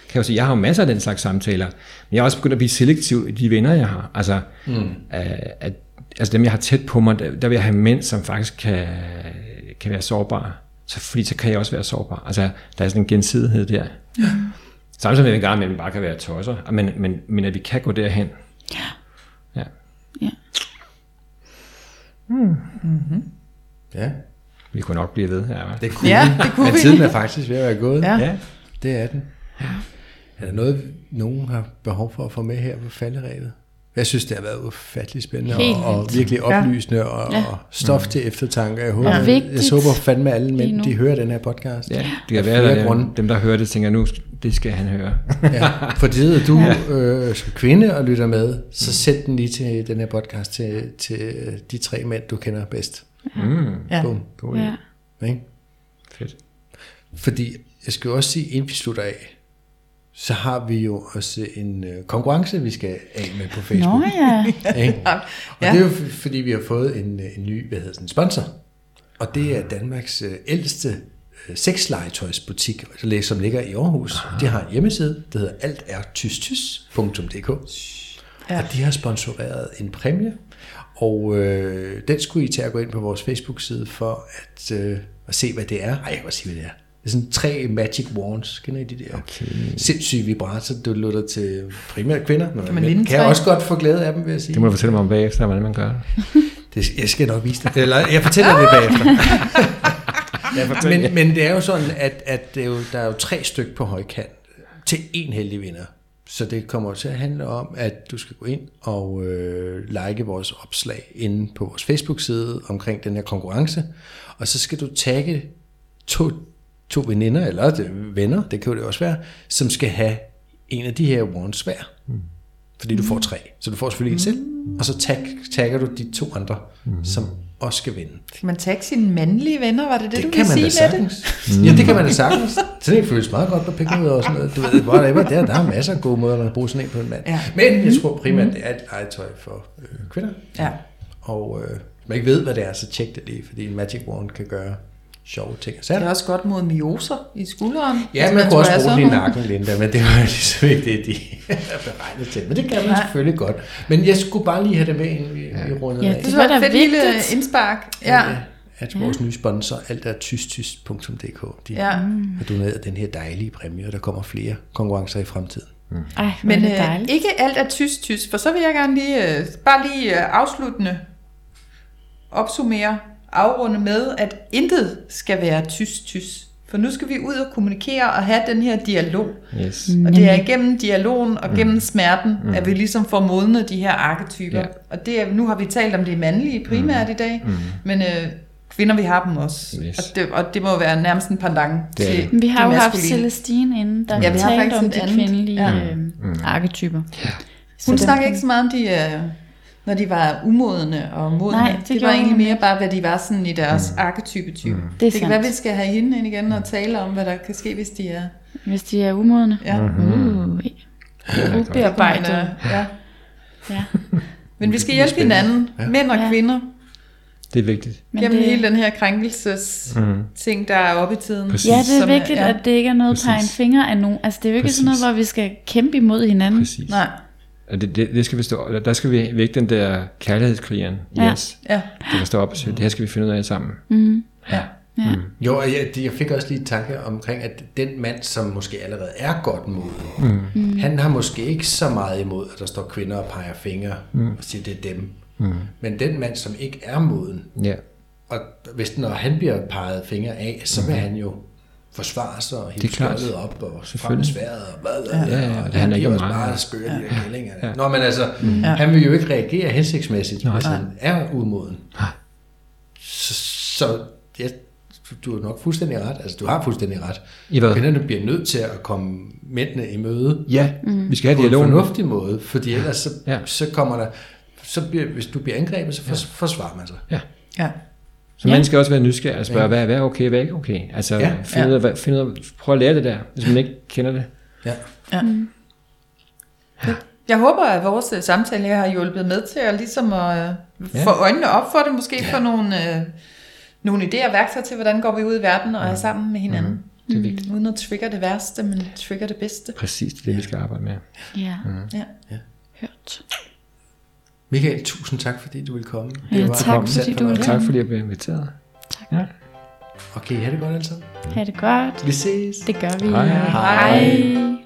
kan jo sige, jeg har jo masser af den slags samtaler, men jeg er også begyndt at blive selektiv i de venner, jeg har. Altså, mm. at, at, altså dem, jeg har tæt på mig, der, der vil jeg have mænd, som faktisk kan, kan være sårbare. Så, fordi så kan jeg også være sårbar. Altså, der er sådan en gensidighed der. Ja. Samtidig med, at vi bare kan være tosser, men, men, men at vi kan gå derhen. Ja. ja. Ja. Ja. Vi kunne nok blive ved her, hva'? Det kunne Ja, vi. det kunne Men vi. tiden er faktisk ved at være gået. Ja. Ja. Det er den. Er der noget, nogen har behov for at få med her på falderæbet? Jeg synes, det har været ufattelig spændende Helt og, virkelig oplysende og, Ja. og stof til eftertanke. Jeg håber, Ja. jeg, jeg håber fandme, at alle mænd de hører den her podcast. Ja, det kan Af være, at grunde. dem, dem, der hører det, tænker, nu det skal han høre. Ja, for det sidder du øh, som kvinde og lytter med, så send den lige til den her podcast til, til de tre mænd, du kender bedst. Mm, Ja. Bum. god idé. Ja. Ikke? Fedt. Fordi jeg skal jo også sige, inden vi slutter af, så har vi jo også en øh, konkurrence, vi skal af med på Facebook. Nå ja. Ikke? Og Ja. det er jo f- fordi, vi har fået en, øh, en ny, hvad hedder sådan, sponsor. Og det er Danmarks øh, ældste øh, sexlegetøjsbutik, som ligger i Aarhus. De har en hjemmeside, der hedder altertystys.dk. Ja. Og de har sponsoreret en præmie, og øh, den skulle I til at gå ind på vores Facebook-side for at, øh, at se, hvad det er. Ej, jeg kan godt sige, hvad det er. Det er sådan tre magic wands, kender I de der? Okay. Sindssyge vibrator, du lytter til primært kvinder, men Kan man mænd kan jeg også godt få glæde af dem, vil jeg sige. Det må du fortælle mig om bagefter, hvordan man gør det. Det, jeg skal nok vise dig. Eller jeg fortæller det bagefter. men, men det er jo sådan, at, at det er jo, der er jo tre styk på højkant til en heldig vinder. Så det kommer til at handle om, at du skal gå ind og øh, like vores opslag inde på vores Facebook-side omkring den her konkurrence. Og så skal du tagge to, to veninder, eller det, venner, det kan jo det også være, som skal have en af de her wands hver. Fordi du får tre. Så du får selvfølgelig en selv, og så tag, tagger du de to andre, som også skal vinde. Skal man tagge sine mandlige venner? Var det det, Det, du kan ville sige med det? Mm. Ja, det kan man da sagtens. Sådan en føles meget godt på pikken ud og sådan noget. Du ved, hvor der, er, der, er masser af gode måder, kan bruge sådan en på en mand. Ja. Men jeg tror primært, det er et legetøj for øh, kvinder. Ja. Og øh, man ikke ved, hvad det er, så tjek det lige, fordi en magic wand kan gøre sjove ting. og Det er også godt mod myoser i skulderen. Ja, Altså, man kunne også bruge den i nakken, Linda, men det var ligesom ikke det, de er beregnet til. Men det kan man Nej. selvfølgelig godt. Men jeg skulle bare lige have det med, inden vi, vi rundede Ja, af. det Det var da fedt lille vigtigt. indspark. Ja. at, at vores nye sponsor, alt er tystyst.dk, de Ja. har doneret den her dejlige præmie, og der kommer flere konkurrencer i fremtiden. Ej, men det øh, ikke alt er tysk tysk, for så vil jeg gerne lige, øh, bare lige øh, afsluttende opsummere, afrunde med, at intet skal være tysk tysk. For nu skal vi ud og kommunikere og have den her dialog. Yes. Og det er igennem dialogen og gennem smerten, at vi ligesom får modnet de her arketyper. Ja. Og det er, nu har vi talt om det mandlige primært i dag, men øh, kvinder vi har dem også. Yes. Og, det, og det må være nærmest en pendant Det til vi har jo haft. Celestine inde, der Ja, ja, vi har talte faktisk om de andet. kvindelige Ja. ja. øh, arketyper. Så Hun snakker ikke så meget om de, øh, når de var umodne og modne. Nej, det, det var egentlig mere bare, hvad de var sådan i deres mm. arketype-type. Mm. Det er Det, kan være, sandt. vi skal have hende ind igen og tale om, hvad der kan ske, hvis de er... Hvis de er umodne. Ja. Uh, ubearbejdet. Ja. Ja. Men vi skal hjælpe hinanden, Ja. mænd og Ja. kvinder, Det er vigtigt. Men gennem det, hele den her krænkelses Mm. ting, der er oppe i tiden. Præcis. Ja, det er vigtigt, at det ikke er noget pege en finger af nogen. Altså, det er jo ikke sådan noget, hvor vi skal kæmpe imod hinanden. Præcis. Nej. Og det, det, det skal vi stå, der skal vi vække den der kærlighedskrigeren Ja. os, Ja. der kan stå op og sige, det her skal vi finde ud af sammen. Mm. ja. Ja. Jo, og jeg, jeg fik også lige en tanke omkring, at den mand, som måske allerede er godt moden, mm. han har måske ikke så meget imod, at der står kvinder og peger fingre mm. og siger, det er dem. Mm. Men den mand, som ikke er moden, Ja. og hvis når han bliver peget fingre af, så vil han jo forsvare sig og er hive klart. skjoldet op og frem med sværet og hvad ja, Ja, ja, og han bliver om også mig. bare skør, de der kællinger. Ja. Nå, men altså, han vil jo ikke reagere hensigtsmæssigt, hvis han er umoden. Så, så ja, du har nok fuldstændig ret. Altså, du har fuldstændig ret. I hvad? Kvinderne bliver nødt til at komme mændene i møde Ja, mm. vi skal have på en dialogen. fornuftig måde, fordi ellers så, Ja. ja. så kommer der, så bliver, hvis du bliver angrebet, så fors, forsvarer man sig. Ja. ja. Så man skal også være nysgerrig og spørge, hvad, hvad er okay, hvad er ikke okay? Altså, Ja. finde ud af, hvad, finde ud af, prøv at lære det der, hvis man ikke kender det. Ja. Ja. Jeg håber, at vores øh, samtale her har hjulpet med til at, ligesom at øh, Ja. få øjnene op for det, måske ja. få nogle, øh, nogle idéer og værktøjer til, hvordan går vi ud i verden og er sammen med hinanden. Det er vigtigt. Uden at trigger det værste, men trigger det bedste. Præcis det, er det vi skal arbejde med. Ja. Ja. Hørt. Michael, tusind tak, fordi du ville komme. Ja, var tak, fordi sand du ville. Tak fordi jeg blev inviteret. Tak. Ja. Okay, ha' det godt alle sammen. Ha' det godt. Vi ses. Det gør vi. Hej. Hej.